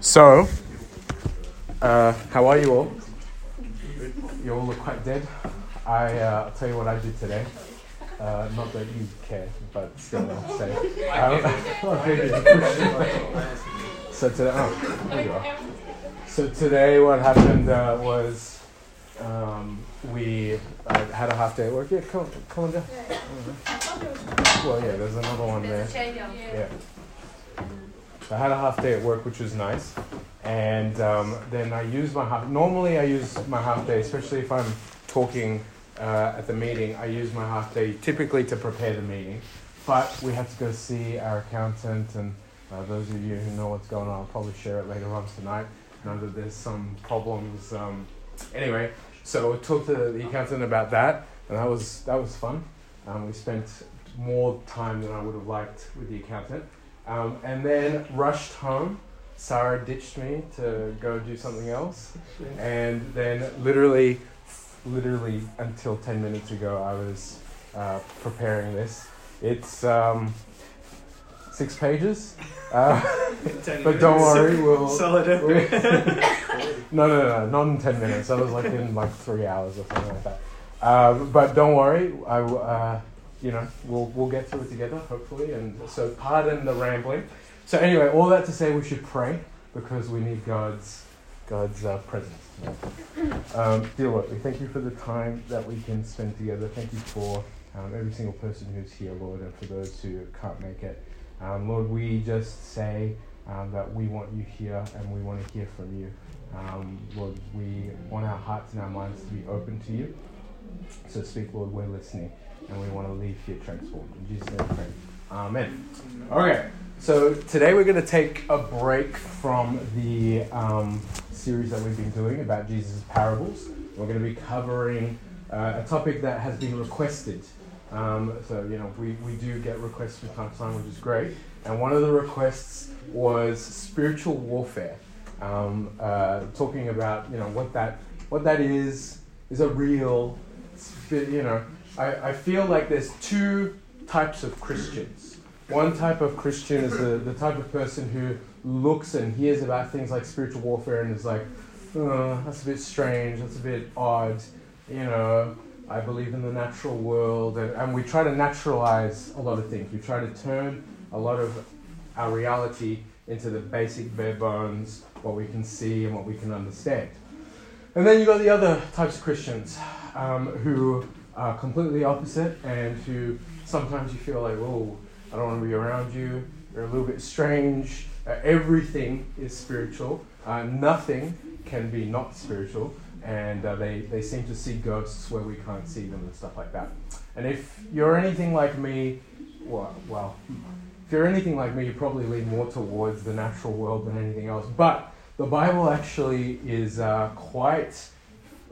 So, uh, how are you all? You all look quite dead. I, uh, I'll tell you what I did today. Uh, not that you care, but still, I'll say. Um, so today, oh, there you are. So today, what happened uh, was um, we I had a half day at work. Yeah, come, come on down. Well, yeah, there's another one there. Yeah. So I had a half day at work, which was nice. And um, then I used my half. Normally, I use my half day, especially if I'm talking uh, at the meeting. I use my half day typically to prepare the meeting. But we had to go see our accountant, and uh, those of you who know what's going on, I'll probably share it later on tonight. Know that there's some problems. Um, anyway, so we talked to the accountant about that, and that was that was fun. Um, we spent more time than I would have liked with the accountant. Um, and then rushed home. Sarah ditched me to go do something else. And then, literally, literally until 10 minutes ago, I was uh, preparing this. It's um, six pages. Uh, but don't worry, we'll. Solid no, no, no, not in 10 minutes. I was like in like three hours or something like that. Uh, but don't worry, I, uh, you know, we'll, we'll get through it together, hopefully. And so, pardon the rambling. So, anyway, all that to say, we should pray because we need God's, God's uh, presence. Um, dear Lord, we thank you for the time that we can spend together. Thank you for um, every single person who's here, Lord, and for those who can't make it. Um, Lord, we just say um, that we want you here and we want to hear from you. Um, Lord, we want our hearts and our minds to be open to you. So speak, Lord, we're listening and we want to leave here transformed. In Jesus' name. Amen. Okay, so today we're going to take a break from the um, series that we've been doing about Jesus' parables. We're going to be covering uh, a topic that has been requested. Um, so, you know, we, we do get requests from time to time, which is great. And one of the requests was spiritual warfare, um, uh, talking about, you know, what that, what that is, is a real, you know, I, I feel like there's two types of Christians. One type of Christian is the, the type of person who looks and hears about things like spiritual warfare and is like, oh, that's a bit strange, that's a bit odd, you know, I believe in the natural world. And, and we try to naturalize a lot of things. We try to turn a lot of our reality into the basic bare bones, what we can see and what we can understand. And then you've got the other types of Christians um, who completely opposite and who sometimes you feel like, oh, I don't want to be around you. You're a little bit strange. Uh, everything is spiritual. Uh, nothing can be not spiritual. And uh, they, they seem to see ghosts where we can't see them and stuff like that. And if you're anything like me, well, well if you're anything like me, you probably lean more towards the natural world than anything else. But the Bible actually is uh, quite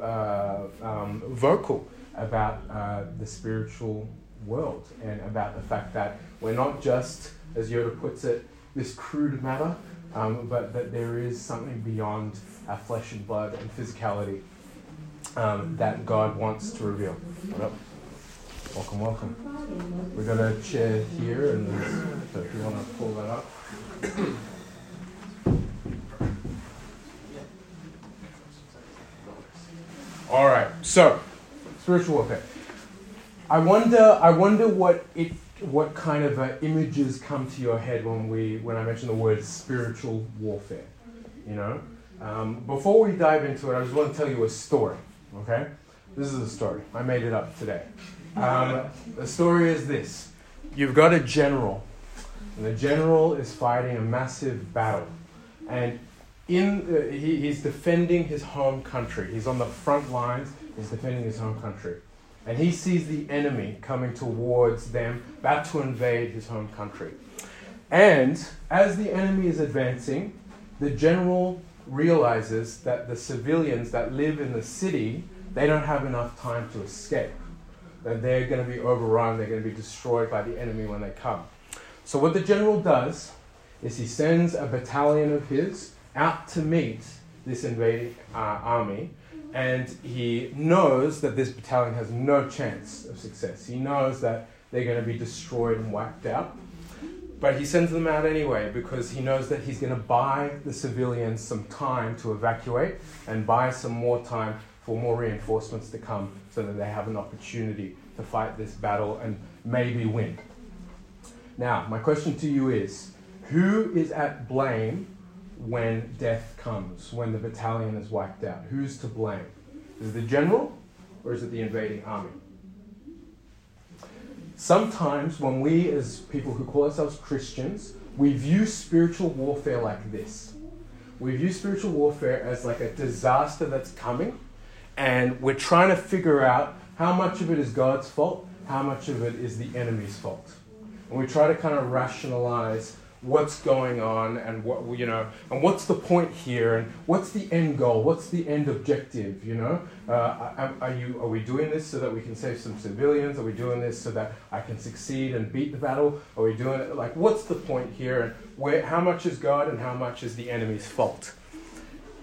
uh, um, vocal about uh, the spiritual world and about the fact that we're not just, as Yoda puts it, this crude matter, um, but that there is something beyond our flesh and blood and physicality um, that God wants to reveal. Welcome, welcome. We've got a chair here, and so if you want to pull that up. All right, so spiritual warfare. I wonder. I wonder what it, what kind of uh, images come to your head when we, when I mention the word spiritual warfare. You know, um, before we dive into it, I just want to tell you a story. Okay, this is a story. I made it up today. Um, the story is this: You've got a general, and the general is fighting a massive battle, and in uh, he, he's defending his home country. He's on the front lines is defending his home country. And he sees the enemy coming towards them, about to invade his home country. And as the enemy is advancing, the general realizes that the civilians that live in the city, they don't have enough time to escape. That they're going to be overrun, they're going to be destroyed by the enemy when they come. So what the general does is he sends a battalion of his out to meet this invading uh, army and he knows that this battalion has no chance of success. He knows that they're going to be destroyed and wiped out. But he sends them out anyway because he knows that he's going to buy the civilians some time to evacuate and buy some more time for more reinforcements to come so that they have an opportunity to fight this battle and maybe win. Now, my question to you is who is at blame when death comes, when the battalion is wiped out? Who's to blame? Is it the general or is it the invading army? Sometimes, when we, as people who call ourselves Christians, we view spiritual warfare like this. We view spiritual warfare as like a disaster that's coming, and we're trying to figure out how much of it is God's fault, how much of it is the enemy's fault. And we try to kind of rationalize what's going on and what you know and what's the point here and what's the end goal? What's the end objective you know? Uh, are, are, you are we doing this so that we can save some civilians? Are we doing this so that i can succeed and beat the battle? Are we doing it like what's the point here and where how much is god and how much is the enemy's fault?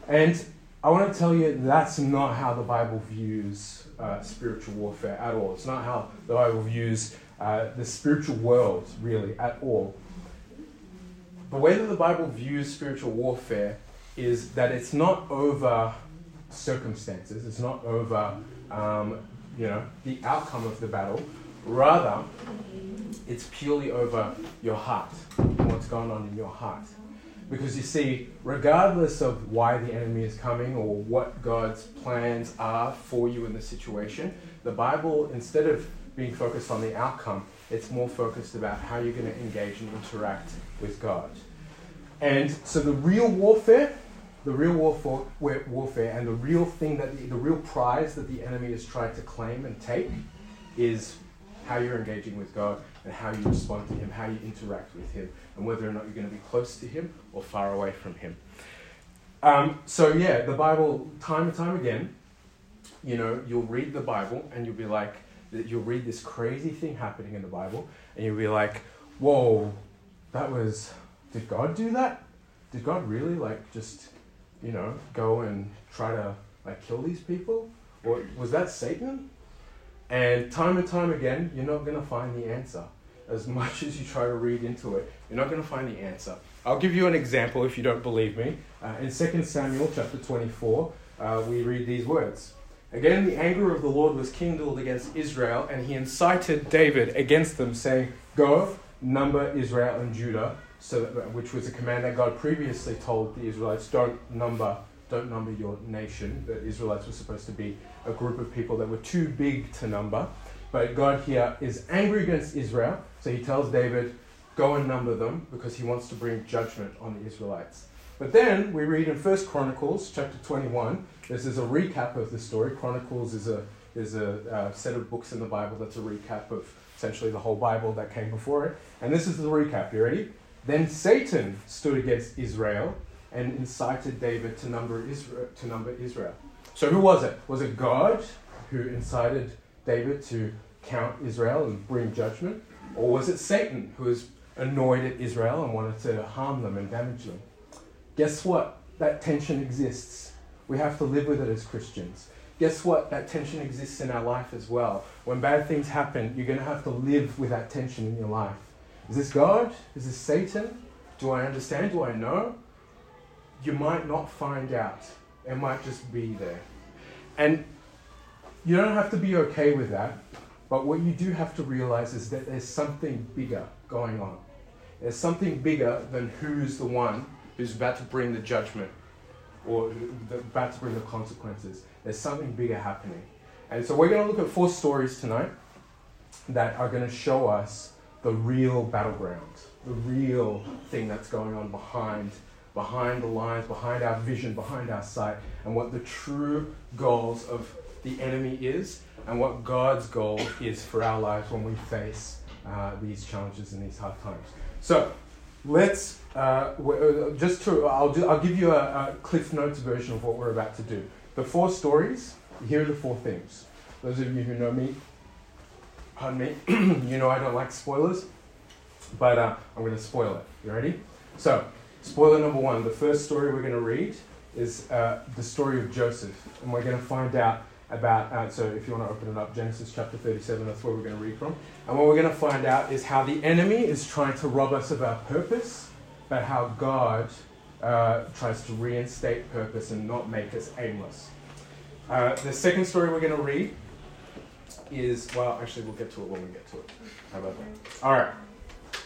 And i want to tell you that's not how the bible views uh, spiritual warfare at all. It's not how the bible views uh, the spiritual world really at all the way that the Bible views spiritual warfare is that it's not over circumstances, it's not over um, you know, the outcome of the battle. Rather, it's purely over your heart and what's going on in your heart. Because you see, regardless of why the enemy is coming or what God's plans are for you in the situation, the Bible, instead of being focused on the outcome, it's more focused about how you're going to engage and interact with God. And so the real warfare, the real warfare, warfare and the real thing that the, the real prize that the enemy is trying to claim and take is how you're engaging with God and how you respond to Him, how you interact with Him, and whether or not you're going to be close to Him or far away from Him. Um, so, yeah, the Bible, time and time again, you know, you'll read the Bible and you'll be like, you'll read this crazy thing happening in the Bible, and you'll be like, whoa, that was, did God do that? Did God really, like, just, you know, go and try to, like, kill these people? Or was that Satan? And time and time again, you're not going to find the answer. As much as you try to read into it, you're not going to find the answer. I'll give you an example if you don't believe me. Uh, in 2 Samuel chapter 24, uh, we read these words. Again, the anger of the Lord was kindled against Israel, and he incited David against them, saying, Go, number Israel and Judah, so that, which was a command that God previously told the Israelites, don't number, don't number your nation. The Israelites were supposed to be a group of people that were too big to number. But God here is angry against Israel, so he tells David, go and number them, because he wants to bring judgment on the Israelites. But then we read in First Chronicles chapter 21, this is a recap of the story. Chronicles is a, is a uh, set of books in the Bible that's a recap of essentially the whole Bible that came before it. And this is the recap. You ready? Then Satan stood against Israel and incited David to number Israel. To number Israel. So who was it? Was it God who incited David to count Israel and bring judgment? Or was it Satan who was annoyed at Israel and wanted to harm them and damage them? Guess what? That tension exists. We have to live with it as Christians. Guess what? That tension exists in our life as well. When bad things happen, you're going to have to live with that tension in your life. Is this God? Is this Satan? Do I understand? Do I know? You might not find out. It might just be there. And you don't have to be okay with that, but what you do have to realize is that there's something bigger going on. There's something bigger than who's the one who's about to bring the judgment or about to bring the consequences. There's something bigger happening. And so we're going to look at four stories tonight that are going to show us the real battleground, the real thing that's going on behind behind the lines, behind our vision, behind our sight, and what the true goals of the enemy is, and what God's goal is for our lives when we face uh, these challenges and these hard times. So, let's uh, uh, just to I'll, do, I'll give you a, a Cliff Notes version of what we're about to do. The four stories. Here are the four things. Those of you who know me, pardon me, you know I don't like spoilers, but uh, I'm going to spoil it. You ready? So, spoiler number one. The first story we're going to read is uh, the story of Joseph, and we're going to find out about, uh, so if you want to open it up, Genesis chapter 37, that's where we're going to read from. And what we're going to find out is how the enemy is trying to rob us of our purpose, but how God uh, tries to reinstate purpose and not make us aimless. Uh, the second story we're going to read is, well, actually, we'll get to it when we get to it. How about that? All right.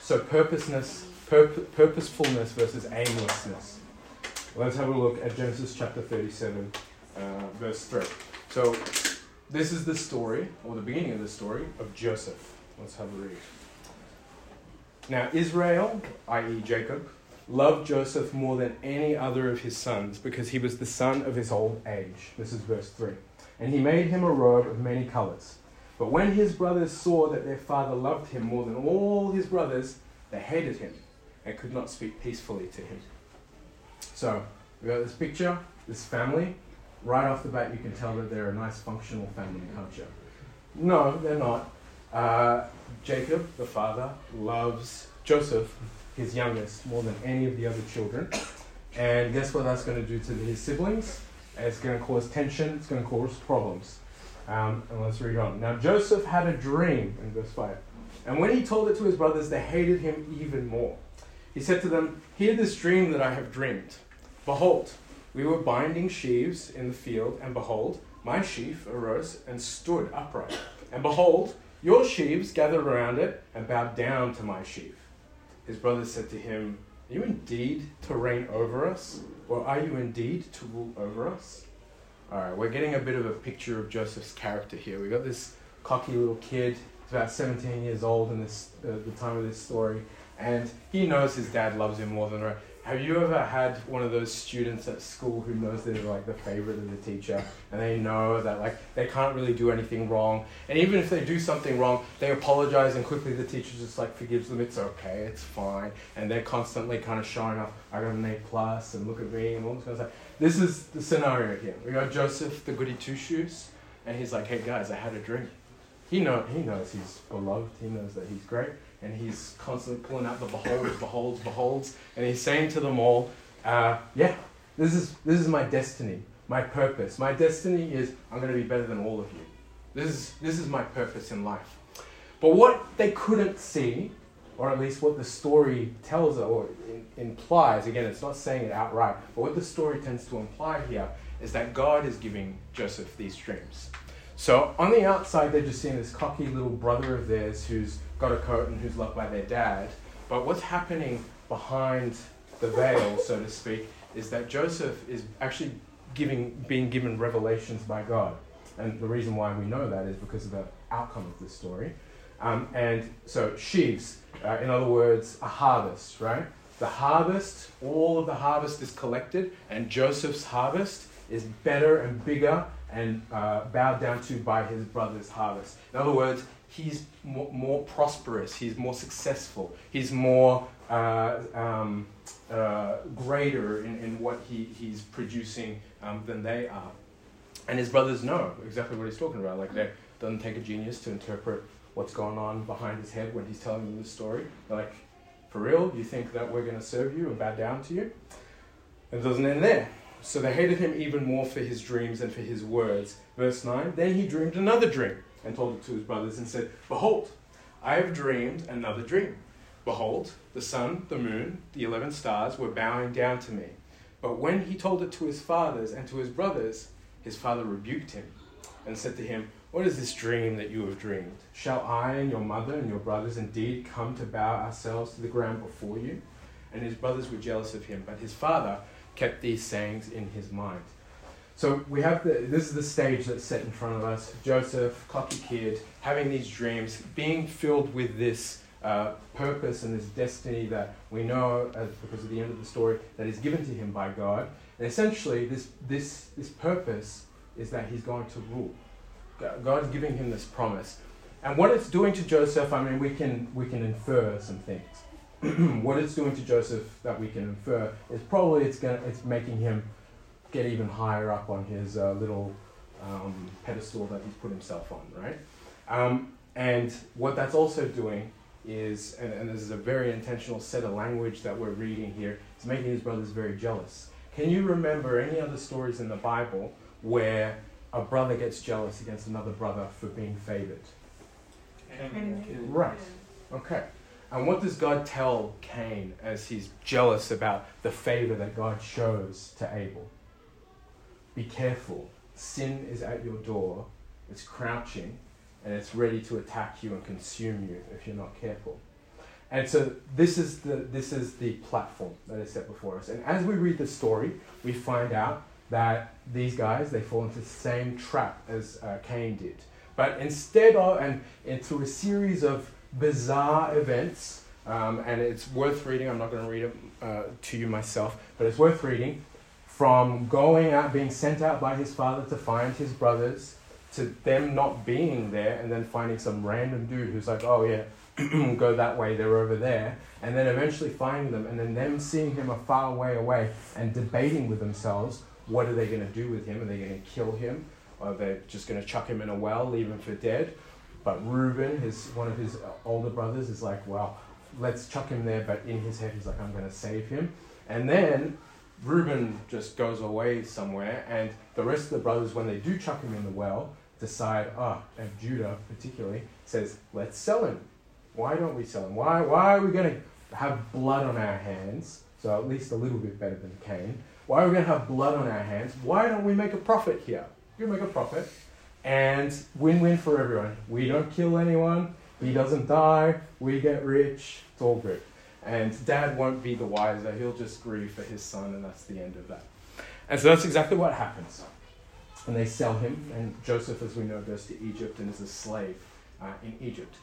So, purposeness, purp- purposefulness versus aimlessness. Let's have a look at Genesis chapter 37, uh, verse 3. So, this is the story, or the beginning of the story, of Joseph. Let's have a read. Now, Israel, i.e., Jacob, loved Joseph more than any other of his sons because he was the son of his old age. This is verse 3. And he made him a robe of many colors. But when his brothers saw that their father loved him more than all his brothers, they hated him and could not speak peacefully to him. So, we got this picture, this family. Right off the bat, you can tell that they're a nice functional family, can't? No, they're not. Uh, Jacob, the father, loves Joseph, his youngest, more than any of the other children. And guess what that's going to do to his siblings? It's going to cause tension, it's going to cause problems. Um, and let's read on. Now, Joseph had a dream in verse 5. And when he told it to his brothers, they hated him even more. He said to them, Hear this dream that I have dreamed. Behold, we were binding sheaves in the field, and behold, my sheaf arose and stood upright. And behold, your sheaves gathered around it and bowed down to my sheaf. His brothers said to him, Are you indeed to reign over us? Or are you indeed to rule over us? All right, we're getting a bit of a picture of Joseph's character here. We've got this cocky little kid, he's about 17 years old in this uh, the time of this story, and he knows his dad loves him more than. Have you ever had one of those students at school who knows they're like the favorite of the teacher and they know that like they can't really do anything wrong and even if they do something wrong they apologize and quickly the teacher just like forgives them it's okay it's fine and they're constantly kind of showing off I got an A plus and look at me and all this kind of stuff. This is the scenario here. We got Joseph the goody two shoes and he's like hey guys I had a drink. He know he knows he's beloved he knows that he's great and he's constantly pulling out the beholds, beholds, beholds, and he's saying to them all, uh, "Yeah, this is this is my destiny, my purpose. My destiny is I'm going to be better than all of you. This is this is my purpose in life." But what they couldn't see, or at least what the story tells or implies, again, it's not saying it outright, but what the story tends to imply here is that God is giving Joseph these dreams. So on the outside, they're just seeing this cocky little brother of theirs who's got a coat and who's loved by their dad. But what's happening behind the veil, so to speak, is that Joseph is actually giving, being given revelations by God. And the reason why we know that is because of the outcome of this story. Um, and so, sheaves, uh, in other words, a harvest, right? The harvest, all of the harvest is collected, and Joseph's harvest is better and bigger and uh, bowed down to by his brother's harvest. In other words, he's more, more prosperous, he's more successful, he's more uh, um, uh, greater in, in what he, he's producing um, than they are. And his brothers know exactly what he's talking about. Like, it doesn't take a genius to interpret what's going on behind his head when he's telling them the story. Like, for real? You think that we're going to serve you and bow down to you? It doesn't end there. So they hated him even more for his dreams and for his words. Verse 9 Then he dreamed another dream and told it to his brothers and said, Behold, I have dreamed another dream. Behold, the sun, the moon, the eleven stars were bowing down to me. But when he told it to his fathers and to his brothers, his father rebuked him and said to him, What is this dream that you have dreamed? Shall I and your mother and your brothers indeed come to bow ourselves to the ground before you? And his brothers were jealous of him, but his father kept these sayings in his mind. So we have the, this is the stage that's set in front of us. Joseph, cocky kid, having these dreams, being filled with this uh, purpose and this destiny that we know, as, because of the end of the story, that is given to him by God. And essentially, this, this, this purpose is that he's going to rule. God's giving him this promise. And what it's doing to Joseph, I mean, we can, we can infer some things. what it's doing to Joseph that we can infer is probably it's, gonna, it's making him get even higher up on his uh, little um, pedestal that he's put himself on, right? Um, and what that's also doing is, and, and this is a very intentional set of language that we're reading here, it's making his brothers very jealous. Can you remember any other stories in the Bible where a brother gets jealous against another brother for being favored? Cain. Right. Okay. And what does God tell Cain as he's jealous about the favor that God shows to Abel? Be careful. Sin is at your door, it's crouching, and it's ready to attack you and consume you if you're not careful. And so this is the this is the platform that is set before us. And as we read the story, we find out that these guys they fall into the same trap as uh, Cain did. But instead of and, and through a series of bizarre events, um, and it's worth reading. I'm not going to read it uh, to you myself, but it's worth reading. From going out, being sent out by his father to find his brothers, to them not being there, and then finding some random dude who's like, "Oh yeah, go that way, they're over there," and then eventually finding them, and then them seeing him a far way away and debating with themselves, what are they going to do with him? Are they going to kill him? Or are they just going to chuck him in a well, leave him for dead? But Reuben, his one of his uh, older brothers, is like, well, let's chuck him there. But in his head, he's like, I'm going to save him. And then Reuben just goes away somewhere, and the rest of the brothers, when they do chuck him in the well, decide, ah, oh, and Judah particularly says, let's sell him. Why don't we sell him? Why, why are we going to have blood on our hands? So at least a little bit better than Cain. Why are we going to have blood on our hands? Why don't we make a profit here? We make a profit and win win for everyone. We don't kill anyone, he doesn't die, we get rich, it's all good. And dad won't be the wiser, he'll just grieve for his son, and that's the end of that. And so that's exactly what happens. And they sell him, and Joseph, as we know, goes to Egypt and is a slave uh, in Egypt.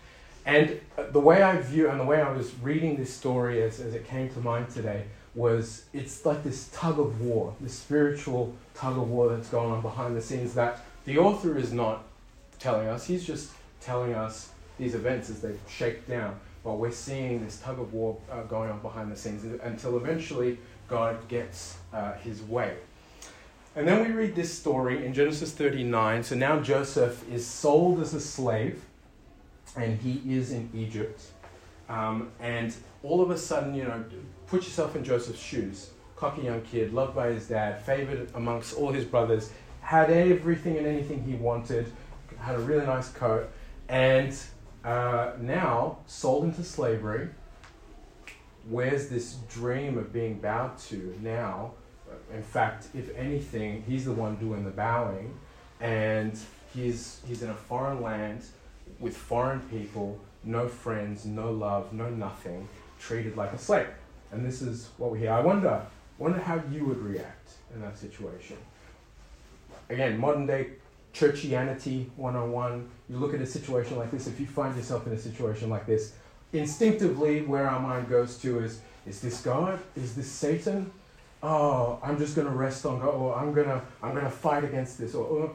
And uh, the way I view and the way I was reading this story as, as it came to mind today was it's like this tug of war, this spiritual tug of war that's going on behind the scenes that the author is not telling us, he's just telling us these events as they shake down. While we're seeing this tug of war uh, going on behind the scenes until eventually God gets uh, his way. And then we read this story in Genesis 39. So now Joseph is sold as a slave, and he is in Egypt. Um, and all of a sudden, you know, put yourself in Joseph's shoes. Cocky young kid, loved by his dad, favored amongst all his brothers, had everything and anything he wanted, had a really nice coat, and uh, now sold into slavery. Where's this dream of being bowed to now? In fact, if anything, he's the one doing the bowing, and he's he's in a foreign land with foreign people, no friends, no love, no nothing, treated like a slave. And this is what we hear. I wonder, wonder how you would react in that situation again, modern day churchianity 101, you look at a situation like this, if you find yourself in a situation like this, instinctively where our mind goes to is, is this God? Is this Satan? Oh, I'm just going to rest on God, or I'm going to I'm to fight against this, or, or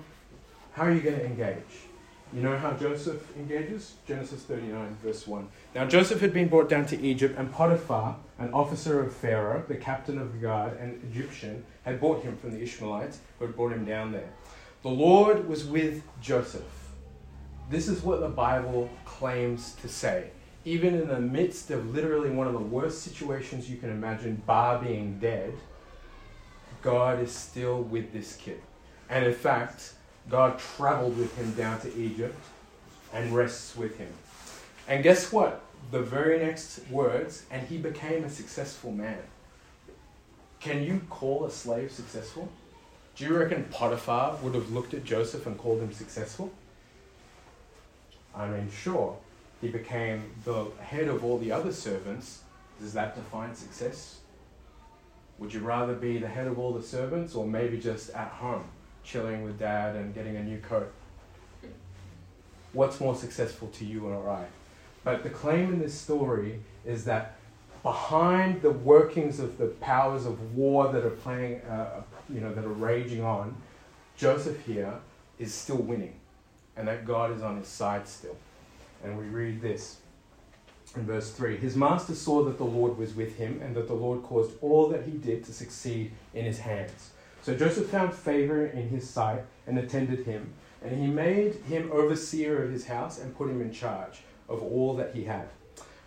how are you going to engage? You know how Joseph engages? Genesis 39, verse 1. Now Joseph had been brought down to Egypt, and Potiphar, an officer of Pharaoh, the captain of the guard, an Egyptian, had bought him from the Ishmaelites who had brought him down there. The Lord was with Joseph. This is what the Bible claims to say. Even in the midst of literally one of the worst situations you can imagine, bar being dead, God is still with this kid. And in fact, God traveled with him down to Egypt and rests with him. And guess what? The very next words, and he became a successful man. Can you call a slave successful? Do you reckon Potiphar would have looked at Joseph and called him successful? I mean, sure, he became the head of all the other servants. Does that define success? Would you rather be the head of all the servants or maybe just at home? chilling with dad and getting a new coat. What's more successful to you or I? But the claim in this story is that behind the workings of the powers of war that are playing, a, uh, you know, that are raging on, Joseph here is still winning, and that God is on his side still. And we read this in verse 3 His master saw that the Lord was with him, and that the Lord caused all that he did to succeed in his hands. So Joseph found favor in his sight and attended him, and he made him overseer of his house and put him in charge of all that he had.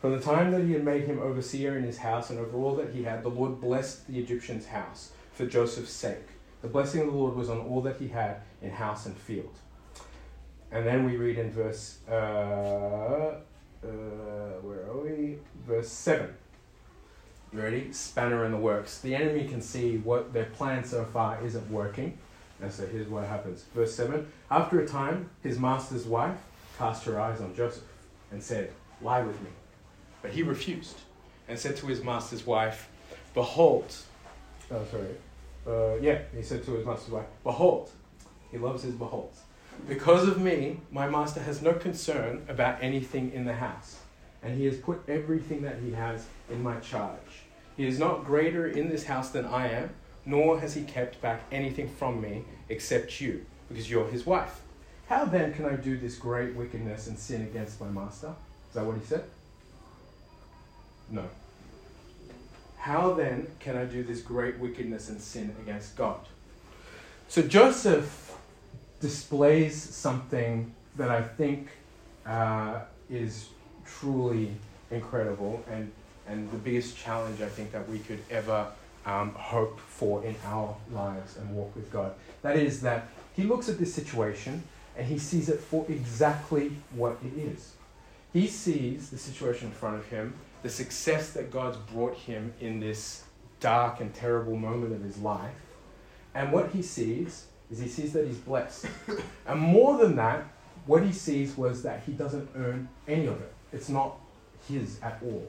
From the time that he had made him overseer in his house and over all that he had, the Lord blessed the Egyptian's house for Joseph's sake. The blessing of the Lord was on all that he had in house and field. And then we read in verse, uh, uh, where are we? Verse 7. You ready? Spanner in the works. The enemy can see what their plan so far isn't working. And so here's what happens. Verse 7 After a time, his master's wife cast her eyes on Joseph and said, Lie with me. But he refused and said to his master's wife, Behold, oh, sorry, uh, yeah, he said to his master's wife, Behold, he loves his beholds. Because of me, my master has no concern about anything in the house, and he has put everything that he has in my charge. He is not greater in this house than I am, nor has he kept back anything from me except you, because you're his wife. How then can I do this great wickedness and sin against my master? Is that what he said? No. How then can I do this great wickedness and sin against God? So Joseph displays something that I think uh, is truly incredible and, and the biggest challenge I think that we could ever um, hope for in our lives and walk with God. That is that he looks at this situation and he sees it for exactly what it is. He sees the situation in front of him, the success that God's brought him in this dark and terrible moment of his life. And what he sees is he sees that he's blessed. and more than that, what he sees was that he doesn't earn any of it. It's not his at all.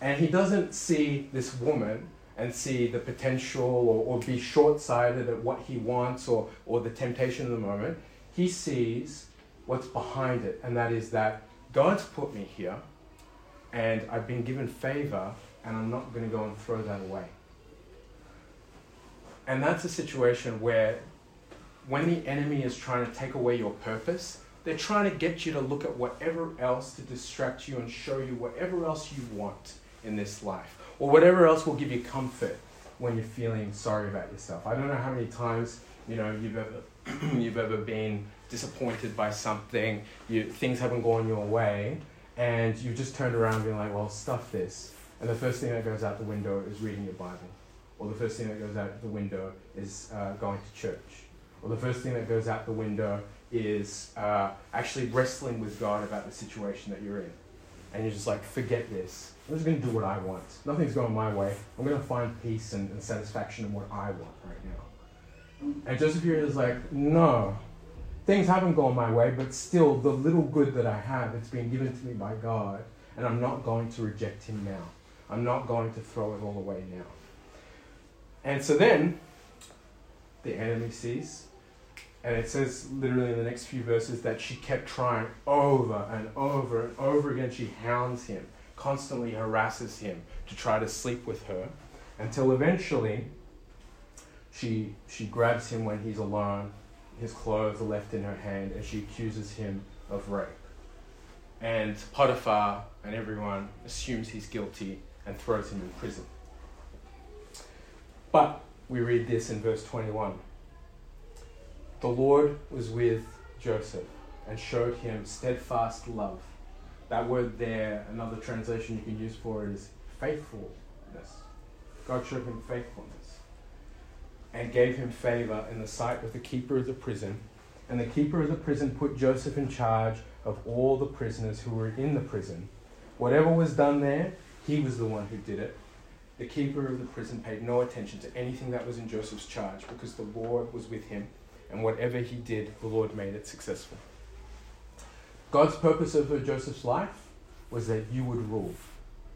And he doesn't see this woman and see the potential or, or be short sighted at what he wants or, or the temptation of the moment. He sees what's behind it, and that is that God's put me here and I've been given favor and I'm not going to go and throw that away. And that's a situation where when the enemy is trying to take away your purpose, they're trying to get you to look at whatever else to distract you and show you whatever else you want in this life, or whatever else will give you comfort when you're feeling sorry about yourself. I don't know how many times you know you've ever you've ever been disappointed by something, you things haven't gone your way, and you've just turned around and being like, well, stuff this, and the first thing that goes out the window is reading your Bible, or the first thing that goes out the window is uh, going to church, or the first thing that goes out the window is uh, actually wrestling with God about the situation that you're in. And you're just like, forget this. I'm just going to do what I want. Nothing's going my way. I'm going to find peace and, and satisfaction in what I want right now. And Joseph here is like, no, things haven't gone my way, but still, the little good that I have, it's been given to me by God, and I'm not going to reject Him now. I'm not going to throw it all away now. And so then, the enemy sees, and it says literally in the next few verses that she kept trying over and over and over again. She hounds him, constantly harasses him to try to sleep with her, until eventually she, she grabs him when he's alone. His clothes left in her hand, and she accuses him of rape. And Potiphar and everyone assumes he's guilty and throws him in prison. But we read this in verse 21. The Lord was with Joseph and showed him steadfast love. That word there, another translation you can use for it is faithfulness. God showed him faithfulness and gave him favor in the sight of the keeper of the prison. And the keeper of the prison put Joseph in charge of all the prisoners who were in the prison. Whatever was done there, he was the one who did it. The keeper of the prison paid no attention to anything that was in Joseph's charge because the Lord was with him, and whatever he did, the Lord made it successful. God's purpose over Joseph's life was that you would rule,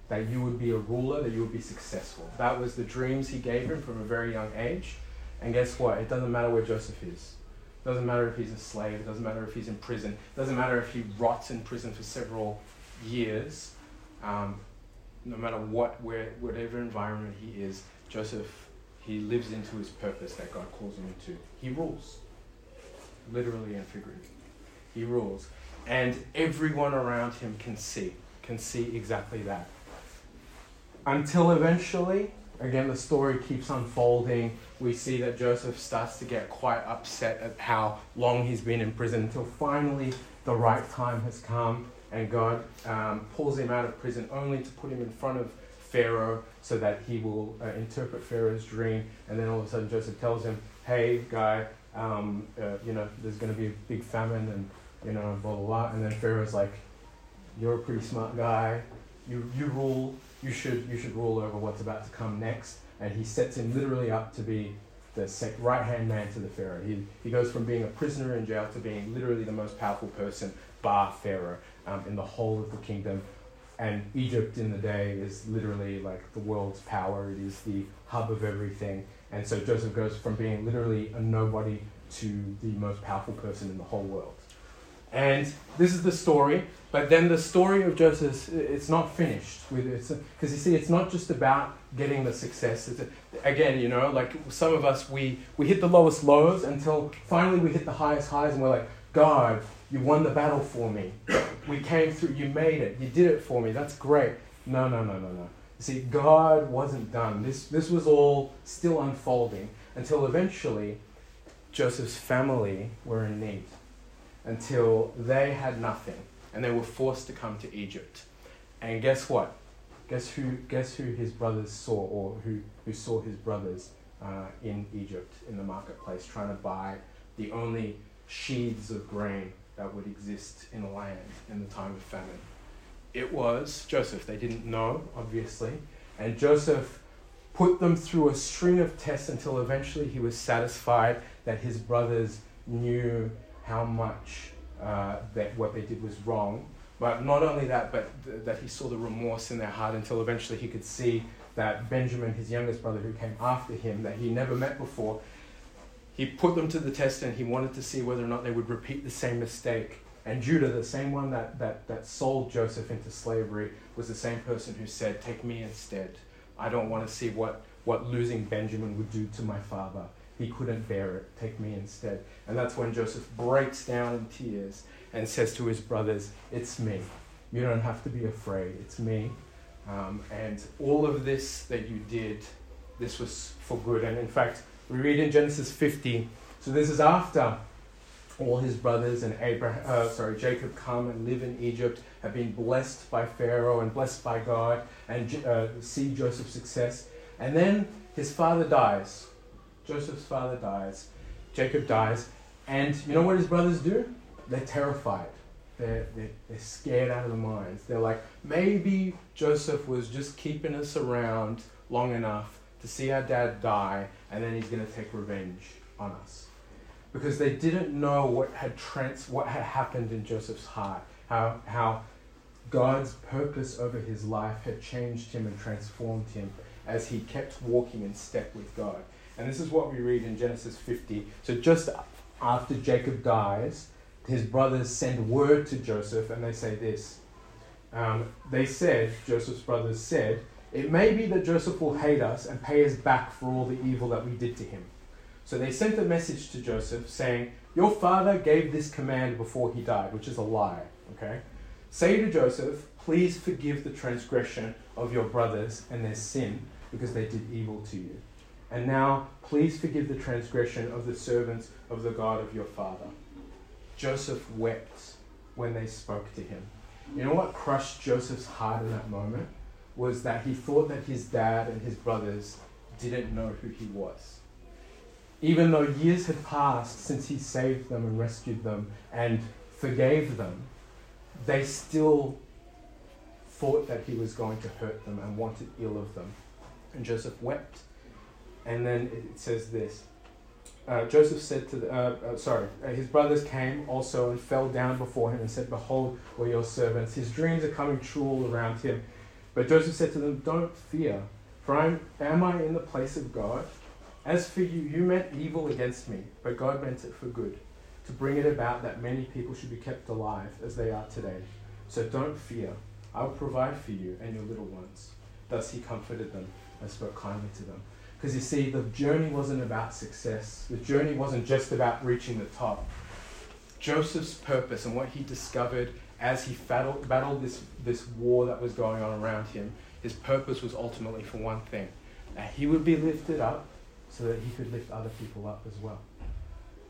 that you would be a ruler, that you would be successful. That was the dreams he gave him from a very young age. And guess what? It doesn't matter where Joseph is. It doesn't matter if he's a slave. It doesn't matter if he's in prison. It doesn't matter if he rots in prison for several years. Um, no matter what, where, whatever environment he is, Joseph, he lives into his purpose that God calls him into. He rules, literally and figuratively. He rules, and everyone around him can see, can see exactly that. Until eventually, again, the story keeps unfolding. We see that Joseph starts to get quite upset at how long he's been in prison until finally the right time has come and God um, pulls him out of prison only to put him in front of Pharaoh so that he will uh, interpret Pharaoh's dream. And then all of a sudden, Joseph tells him, "Hey, guy, um, uh, you know, there's going to be a big famine, and you know, blah blah blah." And then Pharaoh's like, "You're a pretty smart guy. You you rule. You should you should rule over what's about to come next." And he sets him literally up to be the right hand man to the Pharaoh. He, he goes from being a prisoner in jail to being literally the most powerful person, bar Pharaoh, um, in the whole of the kingdom. And Egypt in the day is literally like the world's power, it is the hub of everything. And so Joseph goes from being literally a nobody to the most powerful person in the whole world. And this is the story, but then the story of Joseph, it's not finished with it. Because you see, it's not just about getting the success. It's a, again, you know, like some of us, we, we hit the lowest lows until finally we hit the highest highs and we're like, God, you won the battle for me. We came through, you made it, you did it for me, that's great. No, no, no, no, no. You see, God wasn't done. This, this was all still unfolding until eventually Joseph's family were in need until they had nothing and they were forced to come to Egypt. And guess what? Guess who, guess who his brothers saw or who, who saw his brothers uh, in Egypt in the marketplace trying to buy the only sheaves of grain that would exist in the land in the time of famine? It was Joseph. They didn't know, obviously. And Joseph put them through a string of tests until eventually he was satisfied that his brothers knew how much uh, that what they did was wrong. But not only that, but th- that he saw the remorse in their heart until eventually he could see that Benjamin, his youngest brother, who came after him, that he never met before, he put them to the test and he wanted to see whether or not they would repeat the same mistake. And Judah, the same one that, that, that sold Joseph into slavery, was the same person who said, Take me instead. I don't want to see what, what losing Benjamin would do to my father. He couldn't bear it. Take me instead. And that's when Joseph breaks down in tears and says to his brothers, It's me. You don't have to be afraid. It's me. Um, and all of this that you did, this was for good. And in fact, we read in Genesis 50. So this is after all his brothers and Abraham, uh, sorry, Jacob come and live in Egypt, have been blessed by Pharaoh and blessed by God, and uh, see Joseph's success. And then his father dies. Joseph's father dies, Jacob dies, and you know what his brothers do? They're terrified. They're, they're, they're scared out of their minds. They're like, maybe Joseph was just keeping us around long enough to see our dad die, and then he's going to take revenge on us. Because they didn't know what had, trans- what had happened in Joseph's heart, how, how God's purpose over his life had changed him and transformed him as he kept walking in step with God. And this is what we read in Genesis 50. So just after Jacob dies, his brothers send word to Joseph and they say this. Um, they said, Joseph's brothers said, It may be that Joseph will hate us and pay us back for all the evil that we did to him. So they sent a message to Joseph saying, Your father gave this command before he died, which is a lie. Okay? Say to Joseph, Please forgive the transgression of your brothers and their sin because they did evil to you. And now, please forgive the transgression of the servants of the God of your father. Joseph wept when they spoke to him. You know what crushed Joseph's heart in that moment? Was that he thought that his dad and his brothers didn't know who he was. Even though years had passed since he saved them and rescued them and forgave them, they still thought that he was going to hurt them and wanted ill of them. And Joseph wept and then it says this uh, Joseph said to the, uh, uh, sorry, uh, his brothers came also and fell down before him and said, Behold, we're your servants. His dreams are coming true all around him. But Joseph said to them, Don't fear, for I'm, am I in the place of God? As for you, you meant evil against me, but God meant it for good, to bring it about that many people should be kept alive as they are today. So don't fear. I will provide for you and your little ones. Thus he comforted them and spoke kindly to them. Because you see, the journey wasn't about success, the journey wasn't just about reaching the top. Joseph's purpose and what he discovered as he battled, battled this, this war that was going on around him, his purpose was ultimately for one thing that he would be lifted up so that he could lift other people up as well.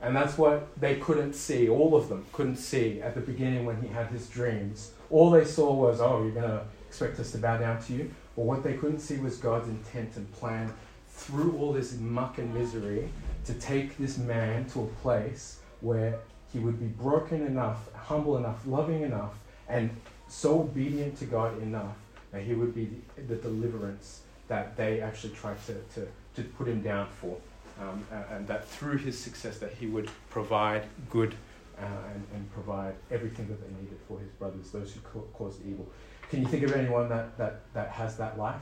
And that's what they couldn't see, all of them couldn't see at the beginning when he had his dreams. All they saw was, oh, you're going to expect us to bow down to you. But what they couldn't see was God's intent and plan through all this muck and misery to take this man to a place where he would be broken enough, humble enough, loving enough, and so obedient to God enough that he would be the, the deliverance that they actually tried to, to, to put him down for um, and that through his success that he would provide good uh, and, and provide everything that they needed for his brothers, those who ca- caused evil. Can you think of anyone that, that, that has that life?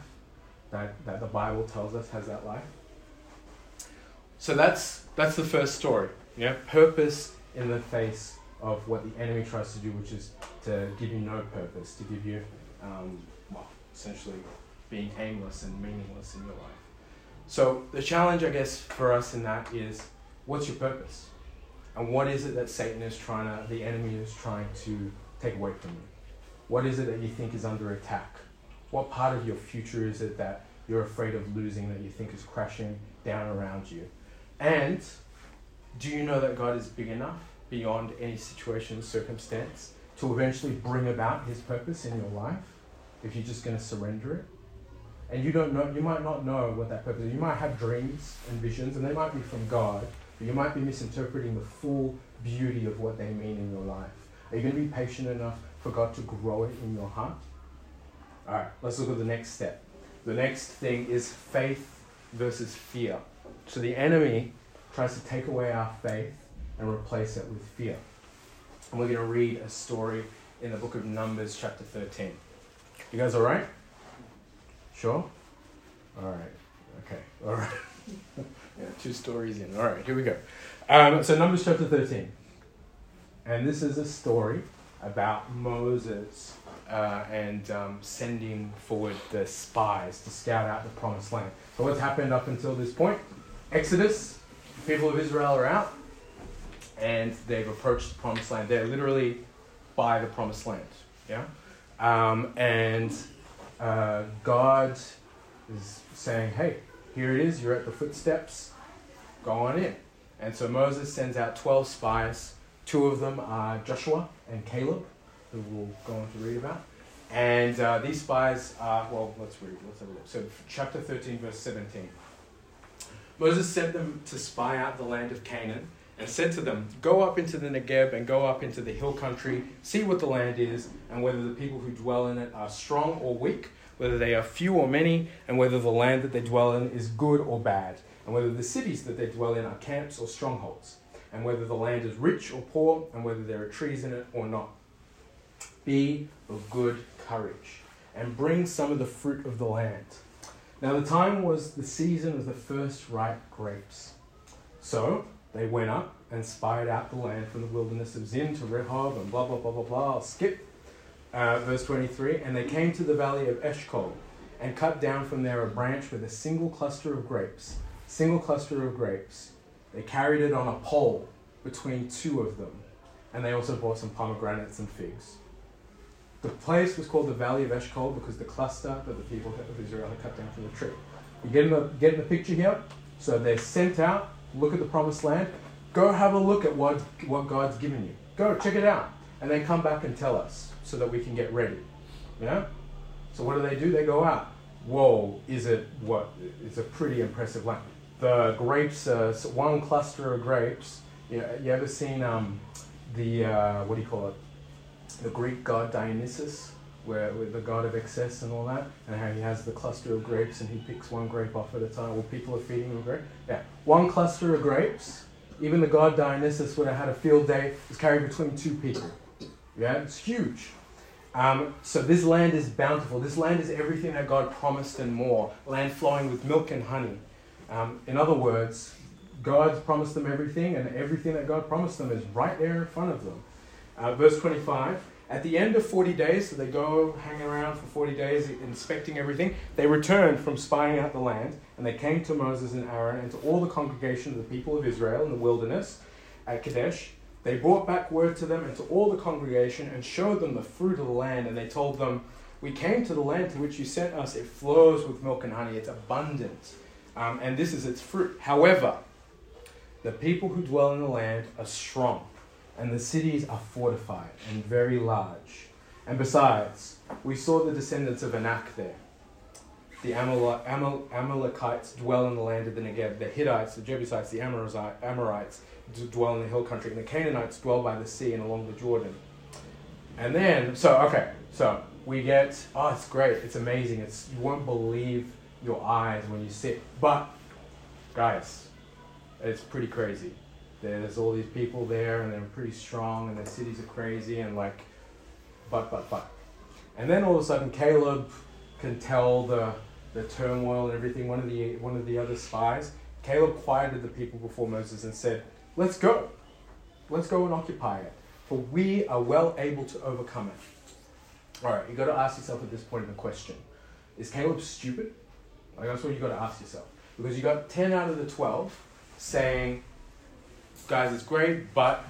That, that the Bible tells us has that life? So that's, that's the first story. Yeah? Purpose in the face of what the enemy tries to do, which is to give you no purpose, to give you, um, well, essentially being aimless and meaningless in your life. So the challenge, I guess, for us in that is, what's your purpose? And what is it that Satan is trying to, the enemy is trying to take away from you? What is it that you think is under attack? What part of your future is it that you're afraid of losing, that you think is crashing down around you? And do you know that God is big enough beyond any situation, or circumstance, to eventually bring about his purpose in your life if you're just going to surrender it? and you don't know, you might not know what that purpose is. You might have dreams and visions, and they might be from God, but you might be misinterpreting the full beauty of what they mean in your life. Are you going to be patient enough for God to grow it in your heart? All right, let's look at the next step. The next thing is faith versus fear. So the enemy tries to take away our faith and replace it with fear. And we're going to read a story in the book of Numbers, chapter 13. You guys all right? Sure? All right. Okay. All right. yeah, two stories in. All right, here we go. Um, so, Numbers chapter 13. And this is a story about Moses uh, and um, sending forward the spies to scout out the promised land. So, what's happened up until this point? Exodus, the people of Israel are out, and they've approached the promised land. They're literally by the promised land. Yeah? Um, and uh, God is saying, hey, here it is, you're at the footsteps, go on in. And so Moses sends out 12 spies. Two of them are Joshua and Caleb, who we'll go on to read about. And uh, these spies are, well, let's read, let's have a look. So, chapter 13, verse 17. Moses sent them to spy out the land of Canaan and said to them, Go up into the Negeb and go up into the hill country, see what the land is, and whether the people who dwell in it are strong or weak, whether they are few or many, and whether the land that they dwell in is good or bad, and whether the cities that they dwell in are camps or strongholds, and whether the land is rich or poor, and whether there are trees in it or not. Be of good courage, and bring some of the fruit of the land. Now the time was the season of the first ripe grapes. So they went up and spied out the land from the wilderness of Zin to Rehob and blah, blah, blah, blah, blah. I'll skip. Uh, verse 23 And they came to the valley of Eshcol and cut down from there a branch with a single cluster of grapes. Single cluster of grapes. They carried it on a pole between two of them. And they also bought some pomegranates and figs. The place was called the Valley of Eshcol because the cluster that the people of Israel had cut down from the tree. You get in the, get in the picture here? So they're sent out look at the promised land, go have a look at what, what God's given you. Go, check it out. And then come back and tell us so that we can get ready. Yeah? So what do they do? They go out. Whoa, is it what? It's a pretty impressive land. The grapes, uh, one cluster of grapes. You, you ever seen um, the, uh, what do you call it? The Greek god Dionysus? where with the god of excess and all that, and how he has the cluster of grapes and he picks one grape off at a time. Well, people are feeding him grape. Yeah, one cluster of grapes. Even the god Dionysus would have had a field day. Was carried between two people. Yeah, it's huge. Um, so this land is bountiful. This land is everything that God promised and more. Land flowing with milk and honey. Um, in other words, God's promised them everything, and everything that God promised them is right there in front of them. Uh, verse 25 at the end of 40 days, so they go hanging around for 40 days inspecting everything, they returned from spying out the land, and they came to Moses and Aaron and to all the congregation of the people of Israel in the wilderness at Kadesh. They brought back word to them and to all the congregation and showed them the fruit of the land, and they told them, We came to the land to which you sent us. It flows with milk and honey, it's abundant, um, and this is its fruit. However, The people who dwell in the land are strong, and the cities are fortified and very large. And besides, we saw the descendants of Anak there. The Amal- Amal- Amalekites dwell in the land of the Negev. The Hittites, the Jebusites, the Amorites dwell in the hill country. And the Canaanites dwell by the sea and along the Jordan. And then, so, okay, so we get, oh, it's great, it's amazing, it's, you won't believe your eyes when you sit. But, guys, it's pretty crazy. There's all these people there, and they're pretty strong, and their cities are crazy, and like, but, but, but. And then all of a sudden, Caleb can tell the, the turmoil and everything. One of the one of the other spies, Caleb quieted the people before Moses and said, "Let's go, let's go and occupy it, for we are well able to overcome it." All right, you got to ask yourself at this point in the question: Is Caleb stupid? Like that's what you got to ask yourself because you got ten out of the twelve saying, "Guys, it's great, but."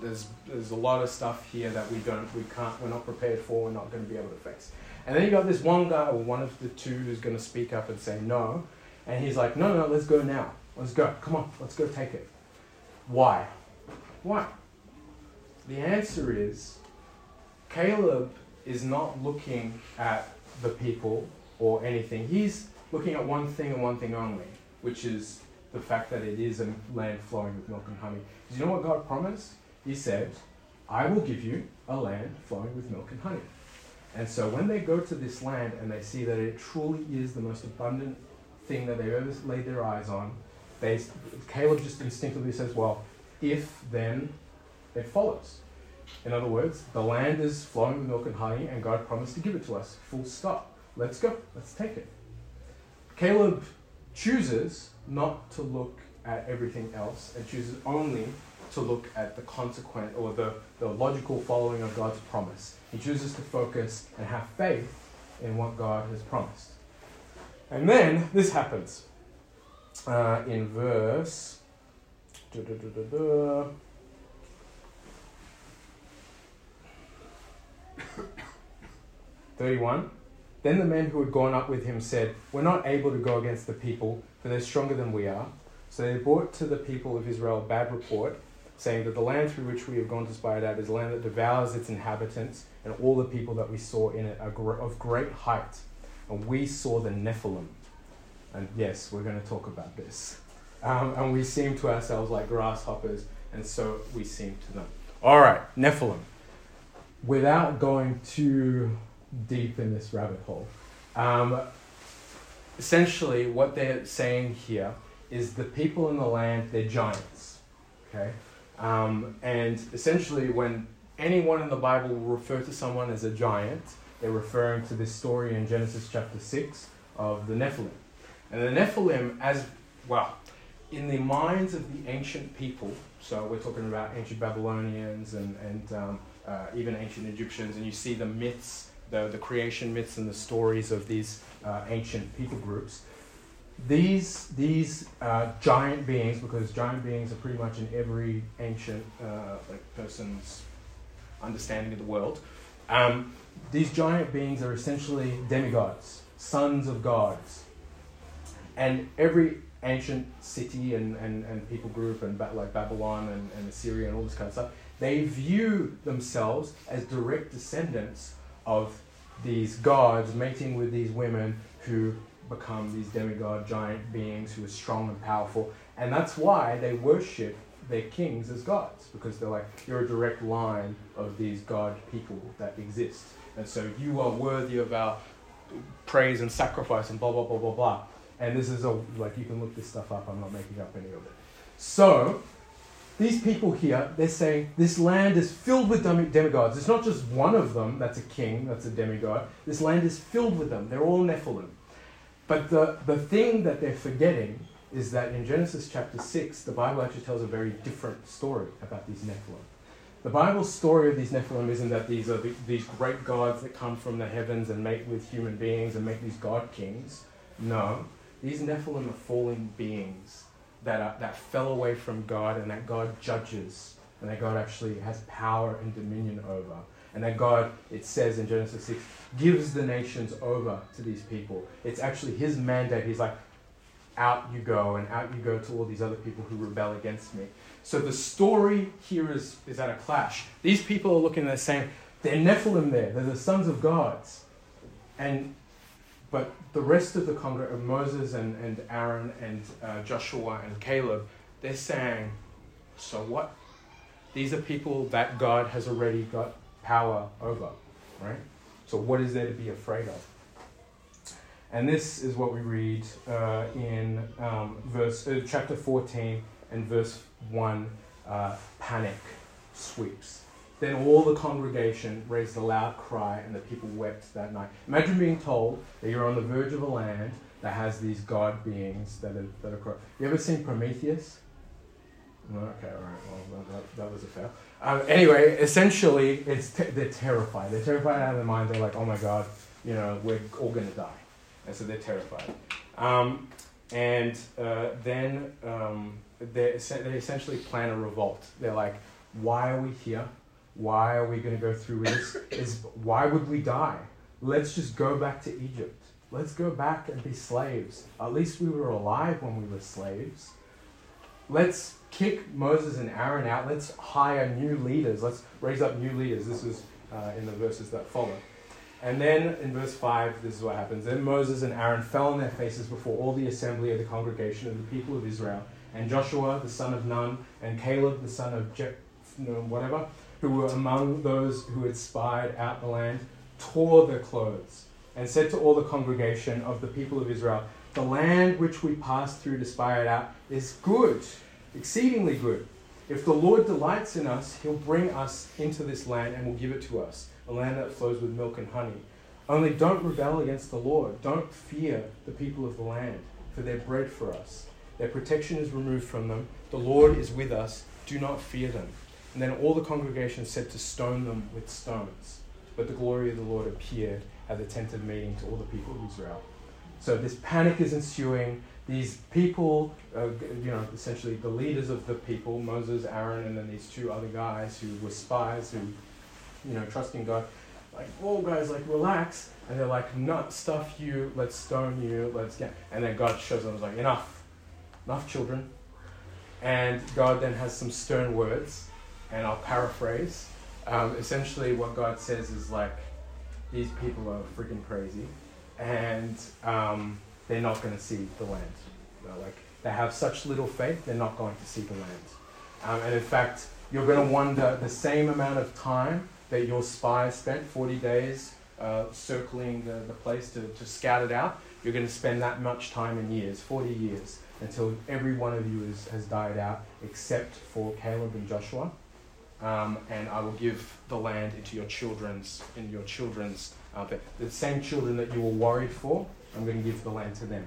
There's, there's a lot of stuff here that we don't we can't we're not prepared for we're not going to be able to face and then you got this one guy or one of the two who's going to speak up and say no and he's like no no let's go now. Let's go. Come on let's go take it. Why? Why? The answer is caleb is not looking at the people or anything. He's looking at one thing and one thing only which is the fact that it is a land flowing with milk and honey. Do you know what God promised? He said, I will give you a land flowing with milk and honey. And so when they go to this land and they see that it truly is the most abundant thing that they've ever laid their eyes on, they, Caleb just instinctively says, Well, if then it follows. In other words, the land is flowing with milk and honey, and God promised to give it to us. Full stop. Let's go. Let's take it. Caleb chooses not to look at everything else and chooses only to look at the consequent or the, the logical following of God's promise. He chooses to focus and have faith in what God has promised. And then this happens uh, in verse. 31. Then the men who had gone up with him said, We're not able to go against the people, for they're stronger than we are. So they brought to the people of Israel a bad report saying that the land through which we have gone to spy it out is a land that devours its inhabitants, and all the people that we saw in it are of great height. And we saw the Nephilim. And yes, we're going to talk about this. Um, and we seem to ourselves like grasshoppers, and so we seem to them. All right, Nephilim. Without going too deep in this rabbit hole, um, essentially what they're saying here is the people in the land, they're giants. Okay? Um, and essentially, when anyone in the Bible will refer to someone as a giant, they're referring to this story in Genesis chapter 6 of the Nephilim. And the Nephilim, as well, in the minds of the ancient people, so we're talking about ancient Babylonians and, and um, uh, even ancient Egyptians, and you see the myths, the, the creation myths and the stories of these uh, ancient people groups, these these uh, giant beings, because giant beings are pretty much in every ancient uh, like person's understanding of the world. Um, these giant beings are essentially demigods, sons of gods, and every ancient city and, and, and people group and like Babylon and, and Assyria and all this kind of stuff, they view themselves as direct descendants of these gods mating with these women who become these demigod giant beings who are strong and powerful. And that's why they worship their kings as gods, because they're like, you're a direct line of these god people that exist. And so you are worthy of our praise and sacrifice and blah, blah, blah, blah, blah. And this is a, like, you can look this stuff up, I'm not making up any of it. So, these people here, they're saying this land is filled with demigods. It's not just one of them that's a king, that's a demigod. This land is filled with them. They're all Nephilim. But the, the thing that they're forgetting is that in Genesis chapter 6, the Bible actually tells a very different story about these Nephilim. The Bible's story of these Nephilim isn't that these are the, these great gods that come from the heavens and mate with human beings and make these god kings. No, these Nephilim are fallen beings that, are, that fell away from God and that God judges and that God actually has power and dominion over. And that God, it says in Genesis 6, gives the nations over to these people. It's actually his mandate. He's like, out you go, and out you go to all these other people who rebel against me. So the story here is, is at a clash. These people are looking, they're saying, they're Nephilim there, they're the sons of gods. And but the rest of the congregation, Moses and, and Aaron and uh, Joshua and Caleb, they're saying, so what? These are people that God has already got power over, right? So what is there to be afraid of? And this is what we read uh, in um, verse uh, chapter 14 and verse 1. Uh, panic sweeps. Then all the congregation raised a loud cry, and the people wept that night. Imagine being told that you're on the verge of a land that has these god beings that are that are. You ever seen Prometheus? No, okay, all right. Well, that, that was a fail. Um, anyway, essentially, it's te- they're terrified. They're terrified out of their mind. They're like, "Oh my God, you know, we're all gonna die," and so they're terrified. Um, and uh, then um, they they essentially plan a revolt. They're like, "Why are we here? Why are we going to go through this? Is why would we die? Let's just go back to Egypt. Let's go back and be slaves. At least we were alive when we were slaves. Let's kick Moses and Aaron out. Let's hire new leaders. Let's raise up new leaders. This is uh, in the verses that follow. And then in verse 5, this is what happens. Then Moses and Aaron fell on their faces before all the assembly of the congregation of the people of Israel. And Joshua, the son of Nun, and Caleb, the son of Je- whatever, who were among those who had spied out the land, tore their clothes, and said to all the congregation of the people of Israel, The land which we passed through to spy it out is good, exceedingly good. If the Lord delights in us, he'll bring us into this land and will give it to us, a land that flows with milk and honey. Only don't rebel against the Lord. Don't fear the people of the land, for they're bread for us. Their protection is removed from them. The Lord is with us. Do not fear them. And then all the congregation said to stone them with stones. But the glory of the Lord appeared at the tent of meeting to all the people of Israel. So this panic is ensuing. These people, uh, you know, essentially the leaders of the people, Moses, Aaron, and then these two other guys who were spies who, you know, trusting God, like, oh guys, like relax. And they're like, no, stuff you, let's stone you, let's get. And then God shows them, like, enough, enough, children. And God then has some stern words and I'll paraphrase. Um, essentially, what God says is like, these people are freaking crazy, and um, they're not going to see the land. like they have such little faith, they're not going to see the land. Um, and in fact, you're going to wonder the same amount of time that your spies spent, 40 days, uh, circling the, the place to, to scout it out, you're going to spend that much time in years, 40 years, until every one of you is, has died out, except for Caleb and Joshua um, and I will give the land into your children's, in your children's, uh, the, same children that you were worried for, I'm going to give the land to them.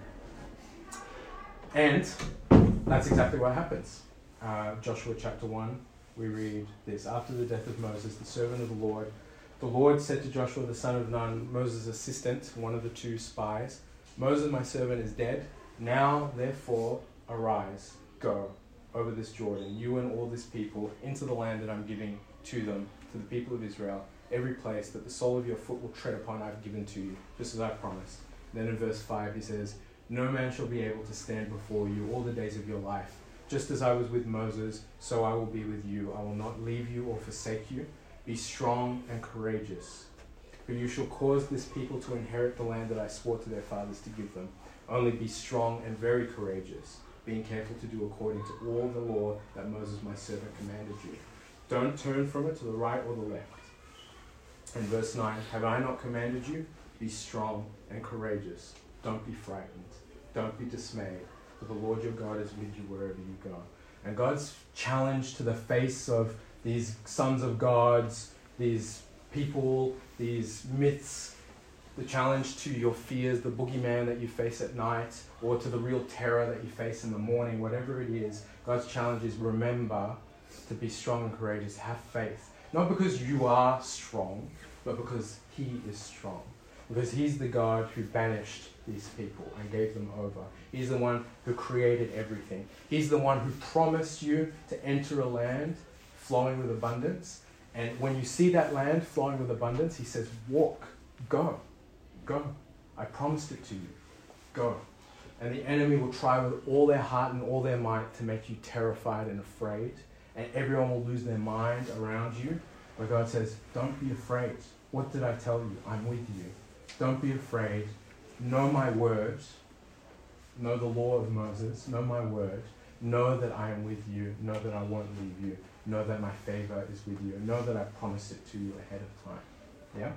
And that's exactly what happens. Uh, Joshua chapter 1, we read this After the death of Moses, the servant of the Lord, the Lord said to Joshua the son of Nun, Moses' assistant, one of the two spies, Moses, my servant, is dead. Now, therefore, arise, go over this Jordan, you and all this people, into the land that I'm giving to them, to the people of Israel, every place that the sole of your foot will tread upon, I've given to you, just as I promised. Then in verse 5, he says, No man shall be able to stand before you all the days of your life. Just as I was with Moses, so I will be with you. I will not leave you or forsake you. Be strong and courageous. For you shall cause this people to inherit the land that I swore to their fathers to give them. Only be strong and very courageous being careful to do according to all the law that Moses my servant commanded you. Don't turn from it to the right or the left. And verse 9 Have I not commanded you? Be strong and courageous. Don't be frightened. Don't be dismayed, for the Lord your God is with you wherever you go. And God's challenge to the face of these sons of gods, these people, these myths, the challenge to your fears, the boogeyman that you face at night, or to the real terror that you face in the morning, whatever it is, God's challenge is remember to be strong and courageous, have faith. Not because you are strong, but because He is strong. Because He's the God who banished these people and gave them over. He's the one who created everything. He's the one who promised you to enter a land flowing with abundance. And when you see that land flowing with abundance, He says, Walk, go. Go. I promised it to you. Go. And the enemy will try with all their heart and all their might to make you terrified and afraid. And everyone will lose their mind around you. But God says, Don't be afraid. What did I tell you? I'm with you. Don't be afraid. Know my words. Know the law of Moses. Know my word. Know that I am with you. Know that I won't leave you. Know that my favor is with you. Know that I promised it to you ahead of time. Yeah?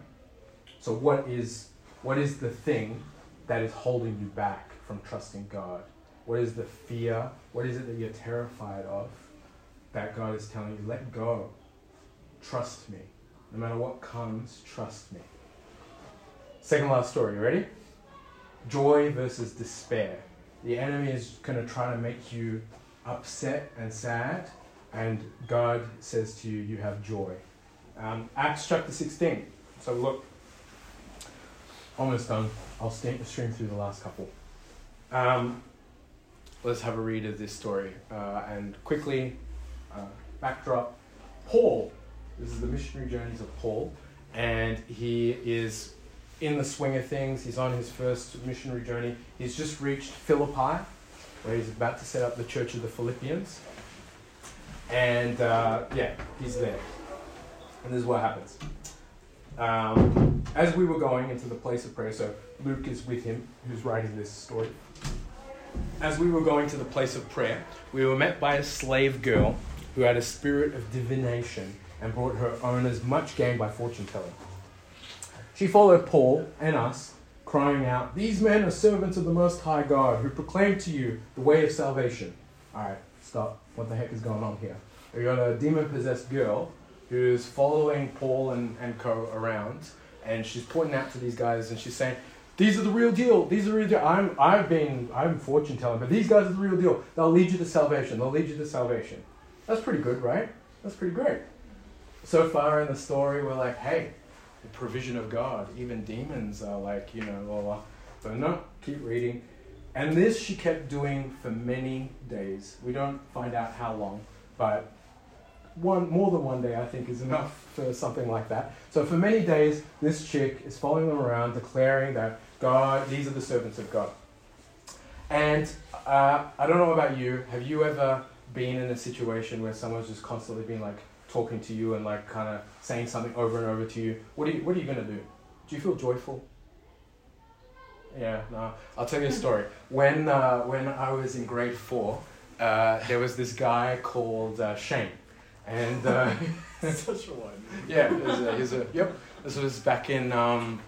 So what is what is the thing that is holding you back from trusting God? What is the fear? What is it that you're terrified of that God is telling you, let go. Trust me. No matter what comes, trust me. Second last story, you ready? Joy versus despair. The enemy is going to try to make you upset and sad, and God says to you, You have joy. Um, Acts chapter 16. So look, almost done. I'll stream through the last couple. Um, let's have a read of this story. Uh, and quickly, uh, backdrop Paul. This is the missionary journeys of Paul. And he is in the swing of things. He's on his first missionary journey. He's just reached Philippi, where he's about to set up the church of the Philippians. And uh, yeah, he's there. And this is what happens. Um, as we were going into the place of prayer, so Luke is with him, who's writing this story. As we were going to the place of prayer, we were met by a slave girl who had a spirit of divination and brought her owners much gain by fortune telling. She followed Paul and us, crying out, These men are servants of the Most High God, who proclaim to you the way of salvation. Alright, stop. What the heck is going on here? We got a demon possessed girl who's following Paul and, and co around, and she's pointing out to these guys and she's saying, These are the real deal. These are the real deal. I'm, I've been, I'm fortune telling, but these guys are the real deal. They'll lead you to salvation. They'll lead you to salvation. That's pretty good, right? That's pretty great. So far in the story, we're like, hey, the provision of God. Even demons are like, you know, blah, blah. But no, keep reading. And this she kept doing for many days. We don't find out how long, but one more than one day I think is enough for something like that. So for many days, this chick is following them around, declaring that God, these are the servants of God. And uh, I don't know about you. Have you ever been in a situation where someone's just constantly been like talking to you and like kind of saying something over and over to you, what are you, what are you going to do? Do you feel joyful? Yeah, no. I'll tell you a story. When, uh, when I was in grade four, uh, there was this guy called uh, Shane. And uh, such a one. Yeah, he's a, he's a, yep. This was back in um,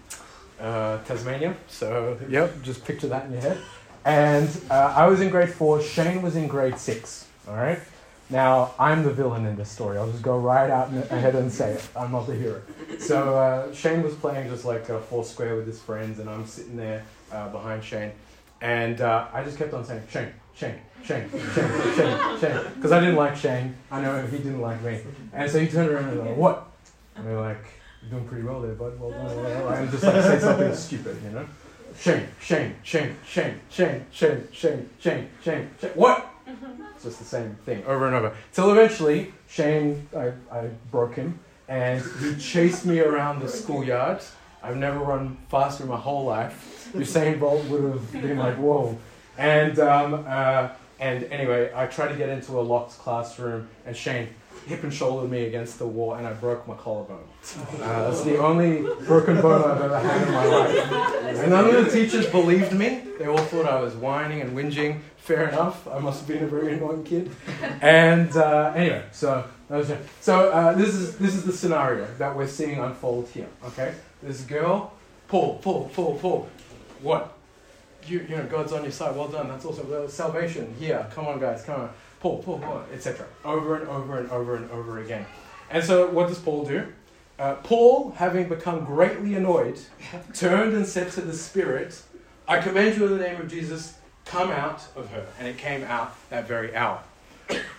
uh, Tasmania. So, yep, just picture that in your head. And uh, I was in grade four, Shane was in grade six. All right. Now I'm the villain in this story. I'll just go right out ahead and say it. I'm not the hero. So uh, Shane was playing just like a four square with his friends, and I'm sitting there uh, behind Shane, and uh, I just kept on saying Shane, Shane, Shane, Shane, Shane, Shane, because I didn't like Shane. I know he didn't like me, and so he turned around and was like, "What?" And we're like, "You're doing pretty well there, bud. Well done." And just like say something stupid, you know. Shane, Shane, Shane, Shane, Shane, Shane, Shane, Shane, Shane, Shane. What? It's just the same thing over and over. Till eventually, Shane, I, I broke him, and he chased me around the schoolyard. I've never run faster in my whole life. Usain Bolt would have been like, whoa. And, um, uh, and anyway, I tried to get into a locked classroom, and Shane hip and shouldered me against the wall, and I broke my collarbone. Uh, that's the only broken bone I've ever had in my life. And none of the teachers believed me. They all thought I was whining and whinging. Fair enough. I must have been a very annoying kid. And uh, anyway, so so uh, this is this is the scenario that we're seeing unfold here. Okay, this girl, Paul, Paul, Paul, Paul. What? You you know God's on your side. Well done. That's also salvation. Here, come on, guys, come on. Paul, pull, Paul, etc. Over and over and over and over again. And so, what does Paul do? Uh, Paul, having become greatly annoyed, turned and said to the Spirit, I command you in the name of Jesus, come out of her. And it came out that very hour.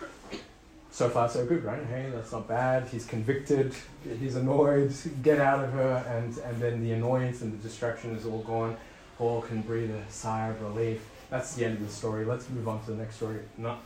so far, so good, right? Hey, that's not bad. He's convicted, he's annoyed, get out of her, and, and then the annoyance and the distraction is all gone. Paul can breathe a sigh of relief. That's the end of the story. Let's move on to the next story. No.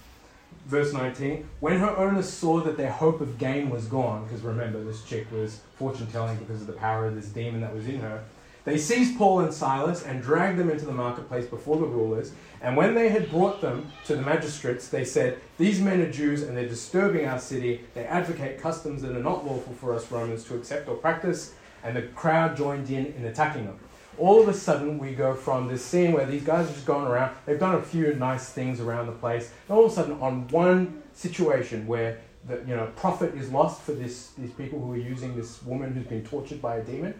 Verse 19 When her owners saw that their hope of gain was gone, because remember, this chick was fortune telling because of the power of this demon that was in her, They seized Paul and Silas and dragged them into the marketplace before the rulers. And when they had brought them to the magistrates, they said, These men are Jews and they're disturbing our city. They advocate customs that are not lawful for us Romans to accept or practice. And the crowd joined in in attacking them. All of a sudden, we go from this scene where these guys are just going around. They've done a few nice things around the place. And all of a sudden, on one situation where the you know profit is lost for this these people who are using this woman who's been tortured by a demon,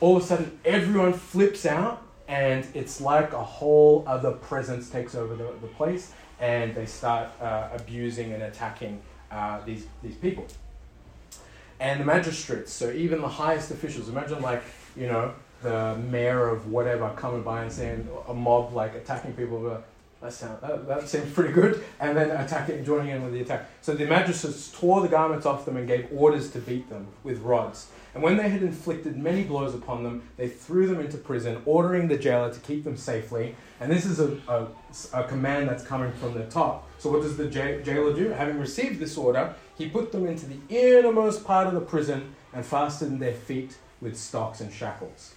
all of a sudden everyone flips out and it's like a whole other presence takes over the, the place and they start uh, abusing and attacking uh, these, these people. And the magistrates, so even the highest officials, imagine like, you know, the mayor of whatever coming by and saying a mob like attacking people, that, sound, that, that seems pretty good, and then attacking, joining in with the attack. So the magistrates tore the garments off them and gave orders to beat them with rods. And when they had inflicted many blows upon them, they threw them into prison, ordering the jailer to keep them safely. And this is a, a, a command that's coming from the top. So, what does the jailer do? Having received this order, he put them into the innermost part of the prison and fastened their feet with stocks and shackles.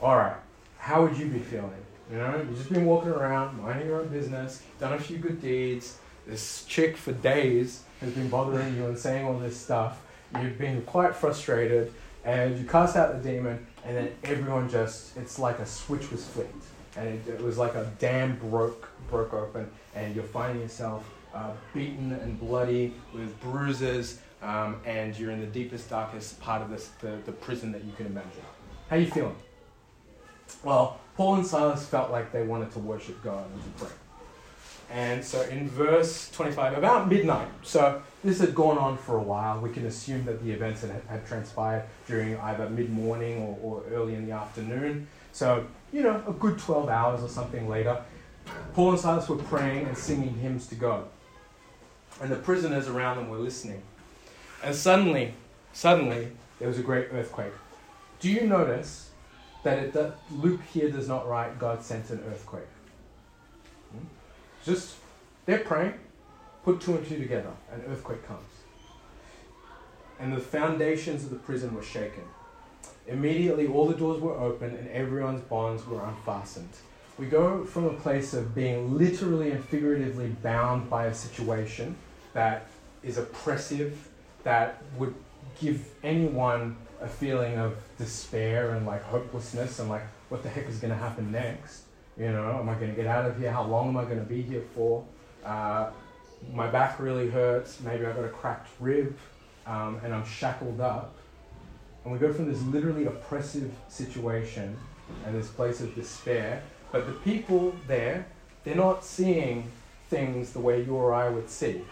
All right, how would you be feeling? You know, you've just been walking around, minding your own business, done a few good deeds. This chick for days has been bothering you and saying all this stuff you've been quite frustrated, and you cast out the demon, and then everyone just, it's like a switch was flipped. And it, it was like a dam broke, broke open, and you're finding yourself uh, beaten and bloody with bruises, um, and you're in the deepest, darkest part of this, the, the prison that you can imagine. How are you feeling? Well, Paul and Silas felt like they wanted to worship God and to pray. And so in verse 25, about midnight, so this had gone on for a while. We can assume that the events had, had transpired during either mid morning or, or early in the afternoon. So, you know, a good 12 hours or something later, Paul and Silas were praying and singing hymns to God. And the prisoners around them were listening. And suddenly, suddenly, there was a great earthquake. Do you notice that it, Luke here does not write God sent an earthquake? Hmm? Just, they're praying, Put two and two together, an earthquake comes. And the foundations of the prison were shaken. Immediately, all the doors were open and everyone's bonds were unfastened. We go from a place of being literally and figuratively bound by a situation that is oppressive, that would give anyone a feeling of despair and like hopelessness and like what the heck is going to happen next? You know, am I going to get out of here? How long am I going to be here for? Uh, my back really hurts, maybe I've got a cracked rib, um, and I'm shackled up. And we go from this literally oppressive situation and this place of despair, but the people there, they're not seeing things the way you or I would see.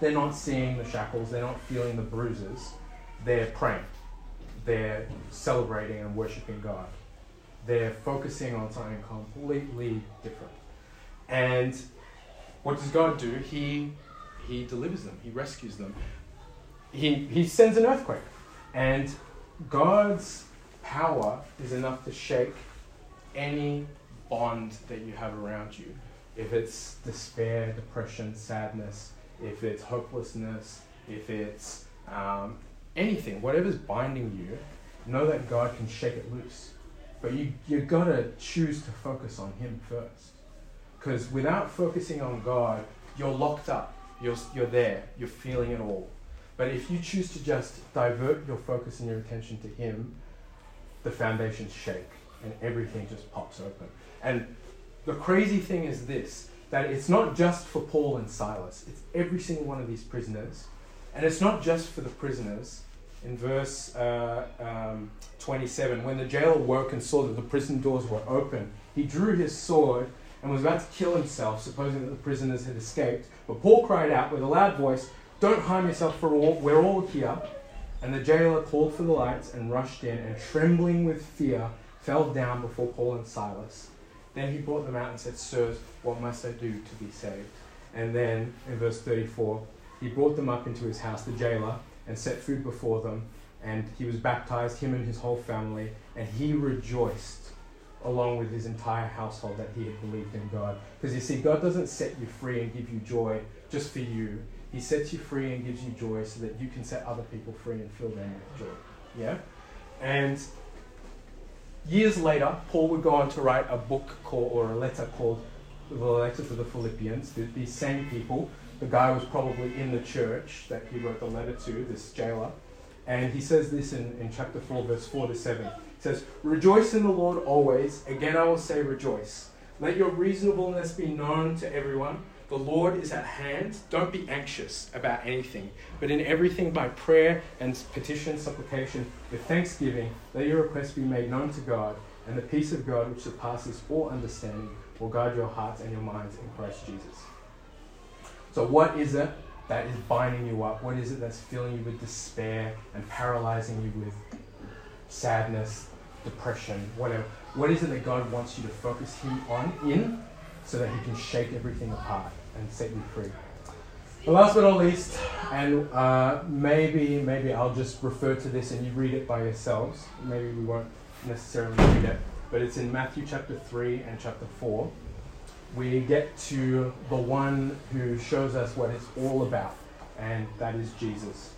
They're not seeing the shackles, they're not feeling the bruises. They're praying, they're celebrating and worshiping God. They're focusing on something completely different. And what does God do? He, he delivers them, He rescues them. He, he sends an earthquake. And God's power is enough to shake any bond that you have around you. If it's despair, depression, sadness, if it's hopelessness, if it's um, anything, whatever's binding you, know that God can shake it loose. But you, you've got to choose to focus on Him first. Because without focusing on God, you're locked up. You're, you're there. You're feeling it all. But if you choose to just divert your focus and your attention to Him, the foundations shake and everything just pops open. And the crazy thing is this that it's not just for Paul and Silas, it's every single one of these prisoners. And it's not just for the prisoners. In verse uh, um, 27, when the jailer woke and saw that the prison doors were open, he drew his sword and was about to kill himself, supposing that the prisoners had escaped. But Paul cried out with a loud voice, Don't harm yourself, for all, we're all here. And the jailer called for the lights and rushed in, and trembling with fear, fell down before Paul and Silas. Then he brought them out and said, Sirs, what must I do to be saved? And then, in verse 34, he brought them up into his house, the jailer, and set food before them. And he was baptized, him and his whole family, and he rejoiced along with his entire household that he had believed in God. Because you see, God doesn't set you free and give you joy just for you. He sets you free and gives you joy so that you can set other people free and fill them with joy. Yeah? And years later, Paul would go on to write a book called, or a letter called the letter to the Philippians. These same people, the guy was probably in the church that he wrote the letter to, this jailer. And he says this in, in chapter 4, verse 4 to 7. He says, Rejoice in the Lord always. Again, I will say rejoice. Let your reasonableness be known to everyone. The Lord is at hand. Don't be anxious about anything, but in everything by prayer and petition, supplication, with thanksgiving, let your requests be made known to God, and the peace of God, which surpasses all understanding, will guard your hearts and your minds in Christ Jesus. So, what is it that is binding you up? What is it that's filling you with despair and paralyzing you with sadness, depression, whatever? What is it that God wants you to focus Him on in so that He can shake everything apart and set you free? But last but not least, and uh, maybe maybe I'll just refer to this and you read it by yourselves. Maybe we won't necessarily read it, but it's in Matthew chapter three and chapter four. We get to the one who shows us what it's all about, and that is Jesus.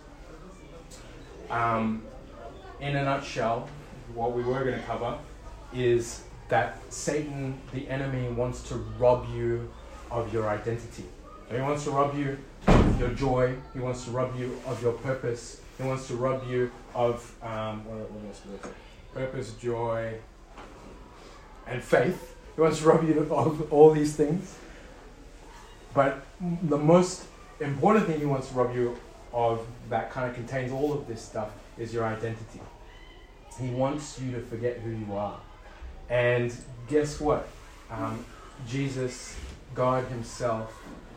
Um, in a nutshell, what we were going to cover is that Satan, the enemy, wants to rob you of your identity. He wants to rob you of your joy. He wants to rob you of your purpose. He wants to rob you of um, what, what? Purpose, joy, and faith. He wants to rob you of all these things. But the most important thing he wants to rob you of that kind of contains all of this stuff is your identity. He wants you to forget who you are. And guess what? Um, Jesus, God Himself,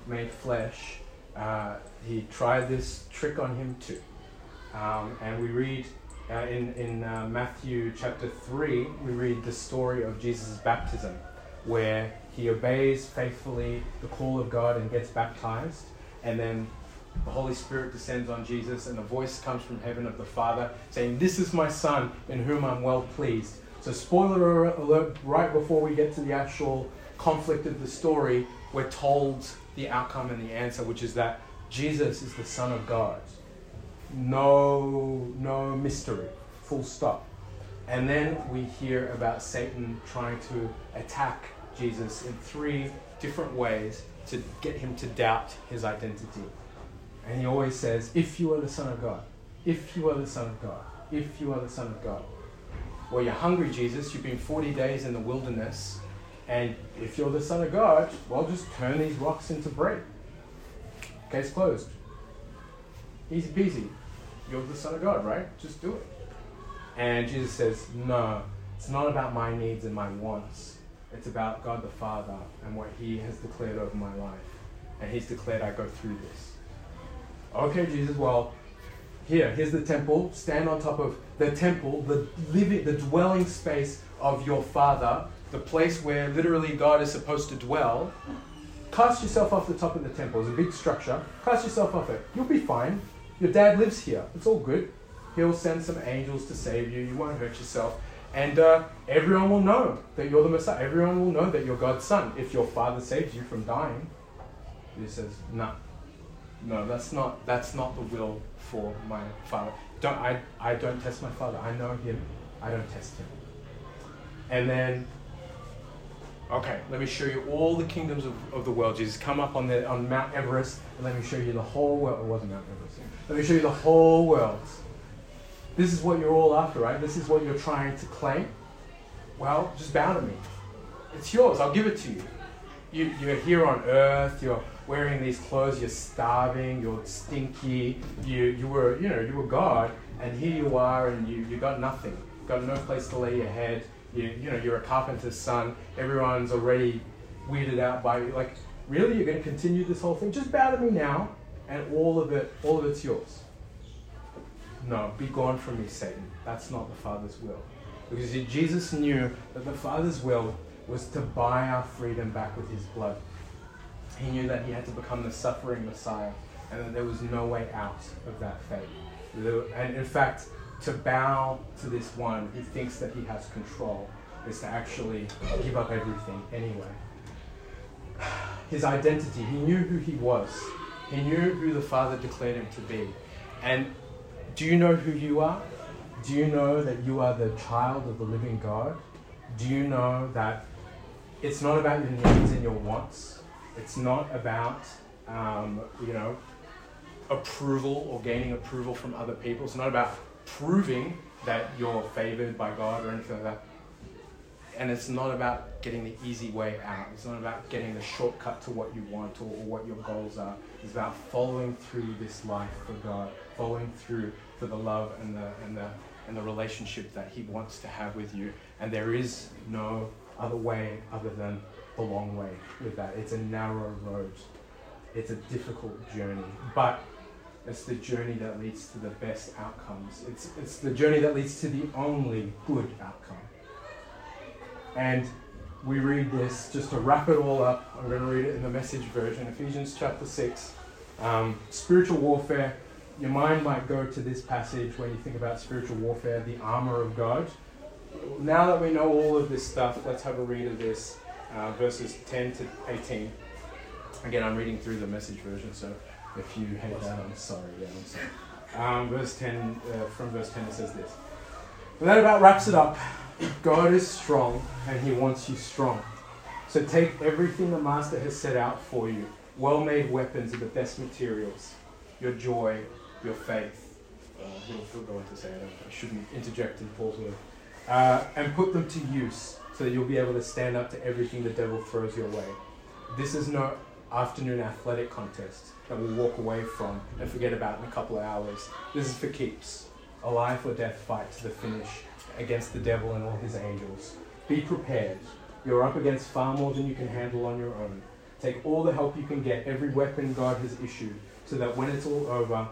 made flesh. Uh, he tried this trick on him too. Um, and we read uh, in, in uh, Matthew chapter 3, we read the story of Jesus' baptism, where he obeys faithfully the call of God and gets baptized. And then the Holy Spirit descends on Jesus, and a voice comes from heaven of the Father saying, This is my Son, in whom I'm well pleased. So, spoiler alert, right before we get to the actual conflict of the story, we're told the outcome and the answer, which is that Jesus is the Son of God. No, no mystery, full stop. And then we hear about Satan trying to attack Jesus in three different ways to get him to doubt his identity. And he always says, If you are the Son of God, if you are the Son of God, if you are the Son of God. Well, you're hungry, Jesus. You've been 40 days in the wilderness. And if you're the Son of God, well, just turn these rocks into bread. Case closed. Easy peasy. You're the Son of God, right? Just do it. And Jesus says, No, it's not about my needs and my wants. It's about God the Father and what He has declared over my life. And He's declared I go through this. Okay, Jesus, well, here, here's the temple. Stand on top of the temple, the living, the dwelling space of your Father, the place where literally God is supposed to dwell. Cast yourself off the top of the temple. It's a big structure. Cast yourself off it. You'll be fine. Your dad lives here. It's all good. He'll send some angels to save you. You won't hurt yourself. And uh, everyone will know that you're the Messiah. Everyone will know that you're God's son if your father saves you from dying. He says, no, no, that's not that's not the will for my father. Don't I? I don't test my father. I know him. I don't test him. And then, okay, let me show you all the kingdoms of, of the world. Jesus, come up on the on Mount Everest and let me show you the whole world. It wasn't Mount Everest. Let me show you the whole world. This is what you're all after, right? This is what you're trying to claim. Well, just bow to me. It's yours. I'll give it to you. you you're here on earth. You're wearing these clothes. You're starving. You're stinky. You you were you know you were God, and here you are, and you you got nothing. You got no place to lay your head. You you know you're a carpenter's son. Everyone's already weirded out by you. Like really, you're going to continue this whole thing? Just bow to me now, and all of it all of it's yours. No, be gone from me, Satan. That's not the Father's will. Because Jesus knew that the Father's will was to buy our freedom back with his blood. He knew that he had to become the suffering Messiah and that there was no way out of that fate. And in fact, to bow to this one who thinks that he has control is to actually give up everything anyway. His identity, he knew who he was. He knew who the Father declared him to be. And do you know who you are? Do you know that you are the child of the living God? Do you know that it's not about your needs and your wants? It's not about, um, you know, approval or gaining approval from other people. It's not about proving that you're favored by God or anything like that. And it's not about getting the easy way out. It's not about getting the shortcut to what you want or, or what your goals are. It's about following through this life for God, following through for the love and the, and the, and the relationship that He wants to have with you. And there is no other way other than the long way with that. It's a narrow road, it's a difficult journey. But it's the journey that leads to the best outcomes. It's, it's the journey that leads to the only good outcome. And we read this just to wrap it all up. I'm going to read it in the message version, Ephesians chapter 6. Um, spiritual warfare. Your mind might go to this passage when you think about spiritual warfare, the armor of God. Now that we know all of this stuff, let's have a read of this, uh, verses 10 to 18. Again, I'm reading through the message version, so if you hate that, I'm sorry. Yeah, I'm sorry. Um, verse 10, uh, from verse 10, it says this. And that about wraps it up. God is strong, and He wants you strong. So take everything the Master has set out for you well made weapons of the best materials your joy, your faith. Uh, he'll, go on to say. I shouldn't interject in Paul's word. Uh, and put them to use so that you'll be able to stand up to everything the devil throws your way. This is no afternoon athletic contest that we'll walk away from and forget about in a couple of hours. This is for keeps. A life or death fight to the finish against the devil and all his angels. Be prepared. You're up against far more than you can handle on your own. Take all the help you can get, every weapon God has issued, so that when it's all over,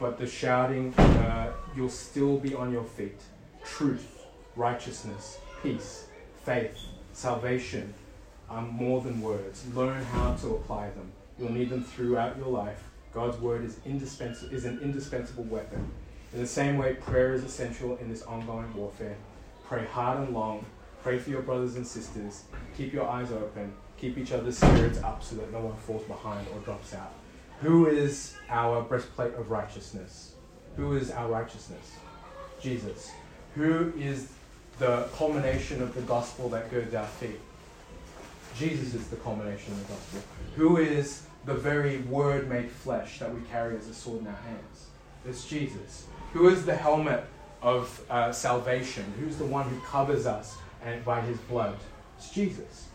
but the shouting, uh, you'll still be on your feet. Truth, righteousness, peace, faith, salvation are more than words. Learn how to apply them. You'll need them throughout your life. God's word is, indispens- is an indispensable weapon. In the same way, prayer is essential in this ongoing warfare. Pray hard and long. Pray for your brothers and sisters. Keep your eyes open. Keep each other's spirits up so that no one falls behind or drops out. Who is our breastplate of righteousness? Who is our righteousness? Jesus. Who is the culmination of the gospel that girds our feet? Jesus is the culmination of the gospel. Who is the very word made flesh that we carry as a sword in our hands? It's Jesus. Who is the helmet of uh, salvation? Who's the one who covers us and by his blood? It's Jesus.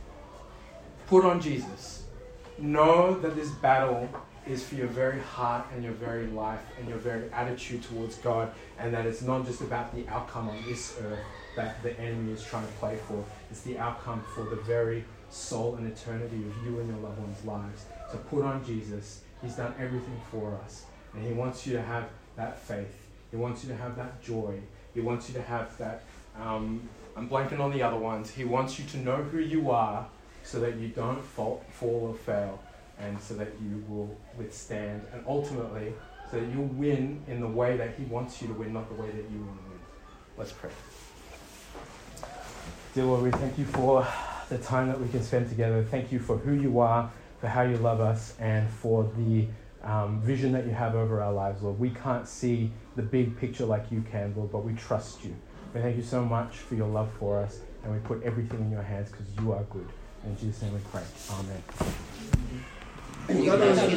Put on Jesus. Know that this battle is for your very heart and your very life and your very attitude towards God, and that it's not just about the outcome on this earth that the enemy is trying to play for. It's the outcome for the very soul and eternity of you and your loved ones' lives. So put on Jesus. He's done everything for us, and He wants you to have that faith. He wants you to have that joy. He wants you to have that. Um, I'm blanking on the other ones. He wants you to know who you are so that you don't fall, fall or fail, and so that you will withstand, and ultimately, so that you'll win in the way that He wants you to win, not the way that you want to win. Let's pray. Dear Lord, we thank you for the time that we can spend together. Thank you for who you are, for how you love us, and for the um, vision that you have over our lives, Lord. We can't see the big picture like you can, Lord, but we trust you. We thank you so much for your love for us, and we put everything in your hands because you are good. In Jesus' name we pray. Amen. 你要不要去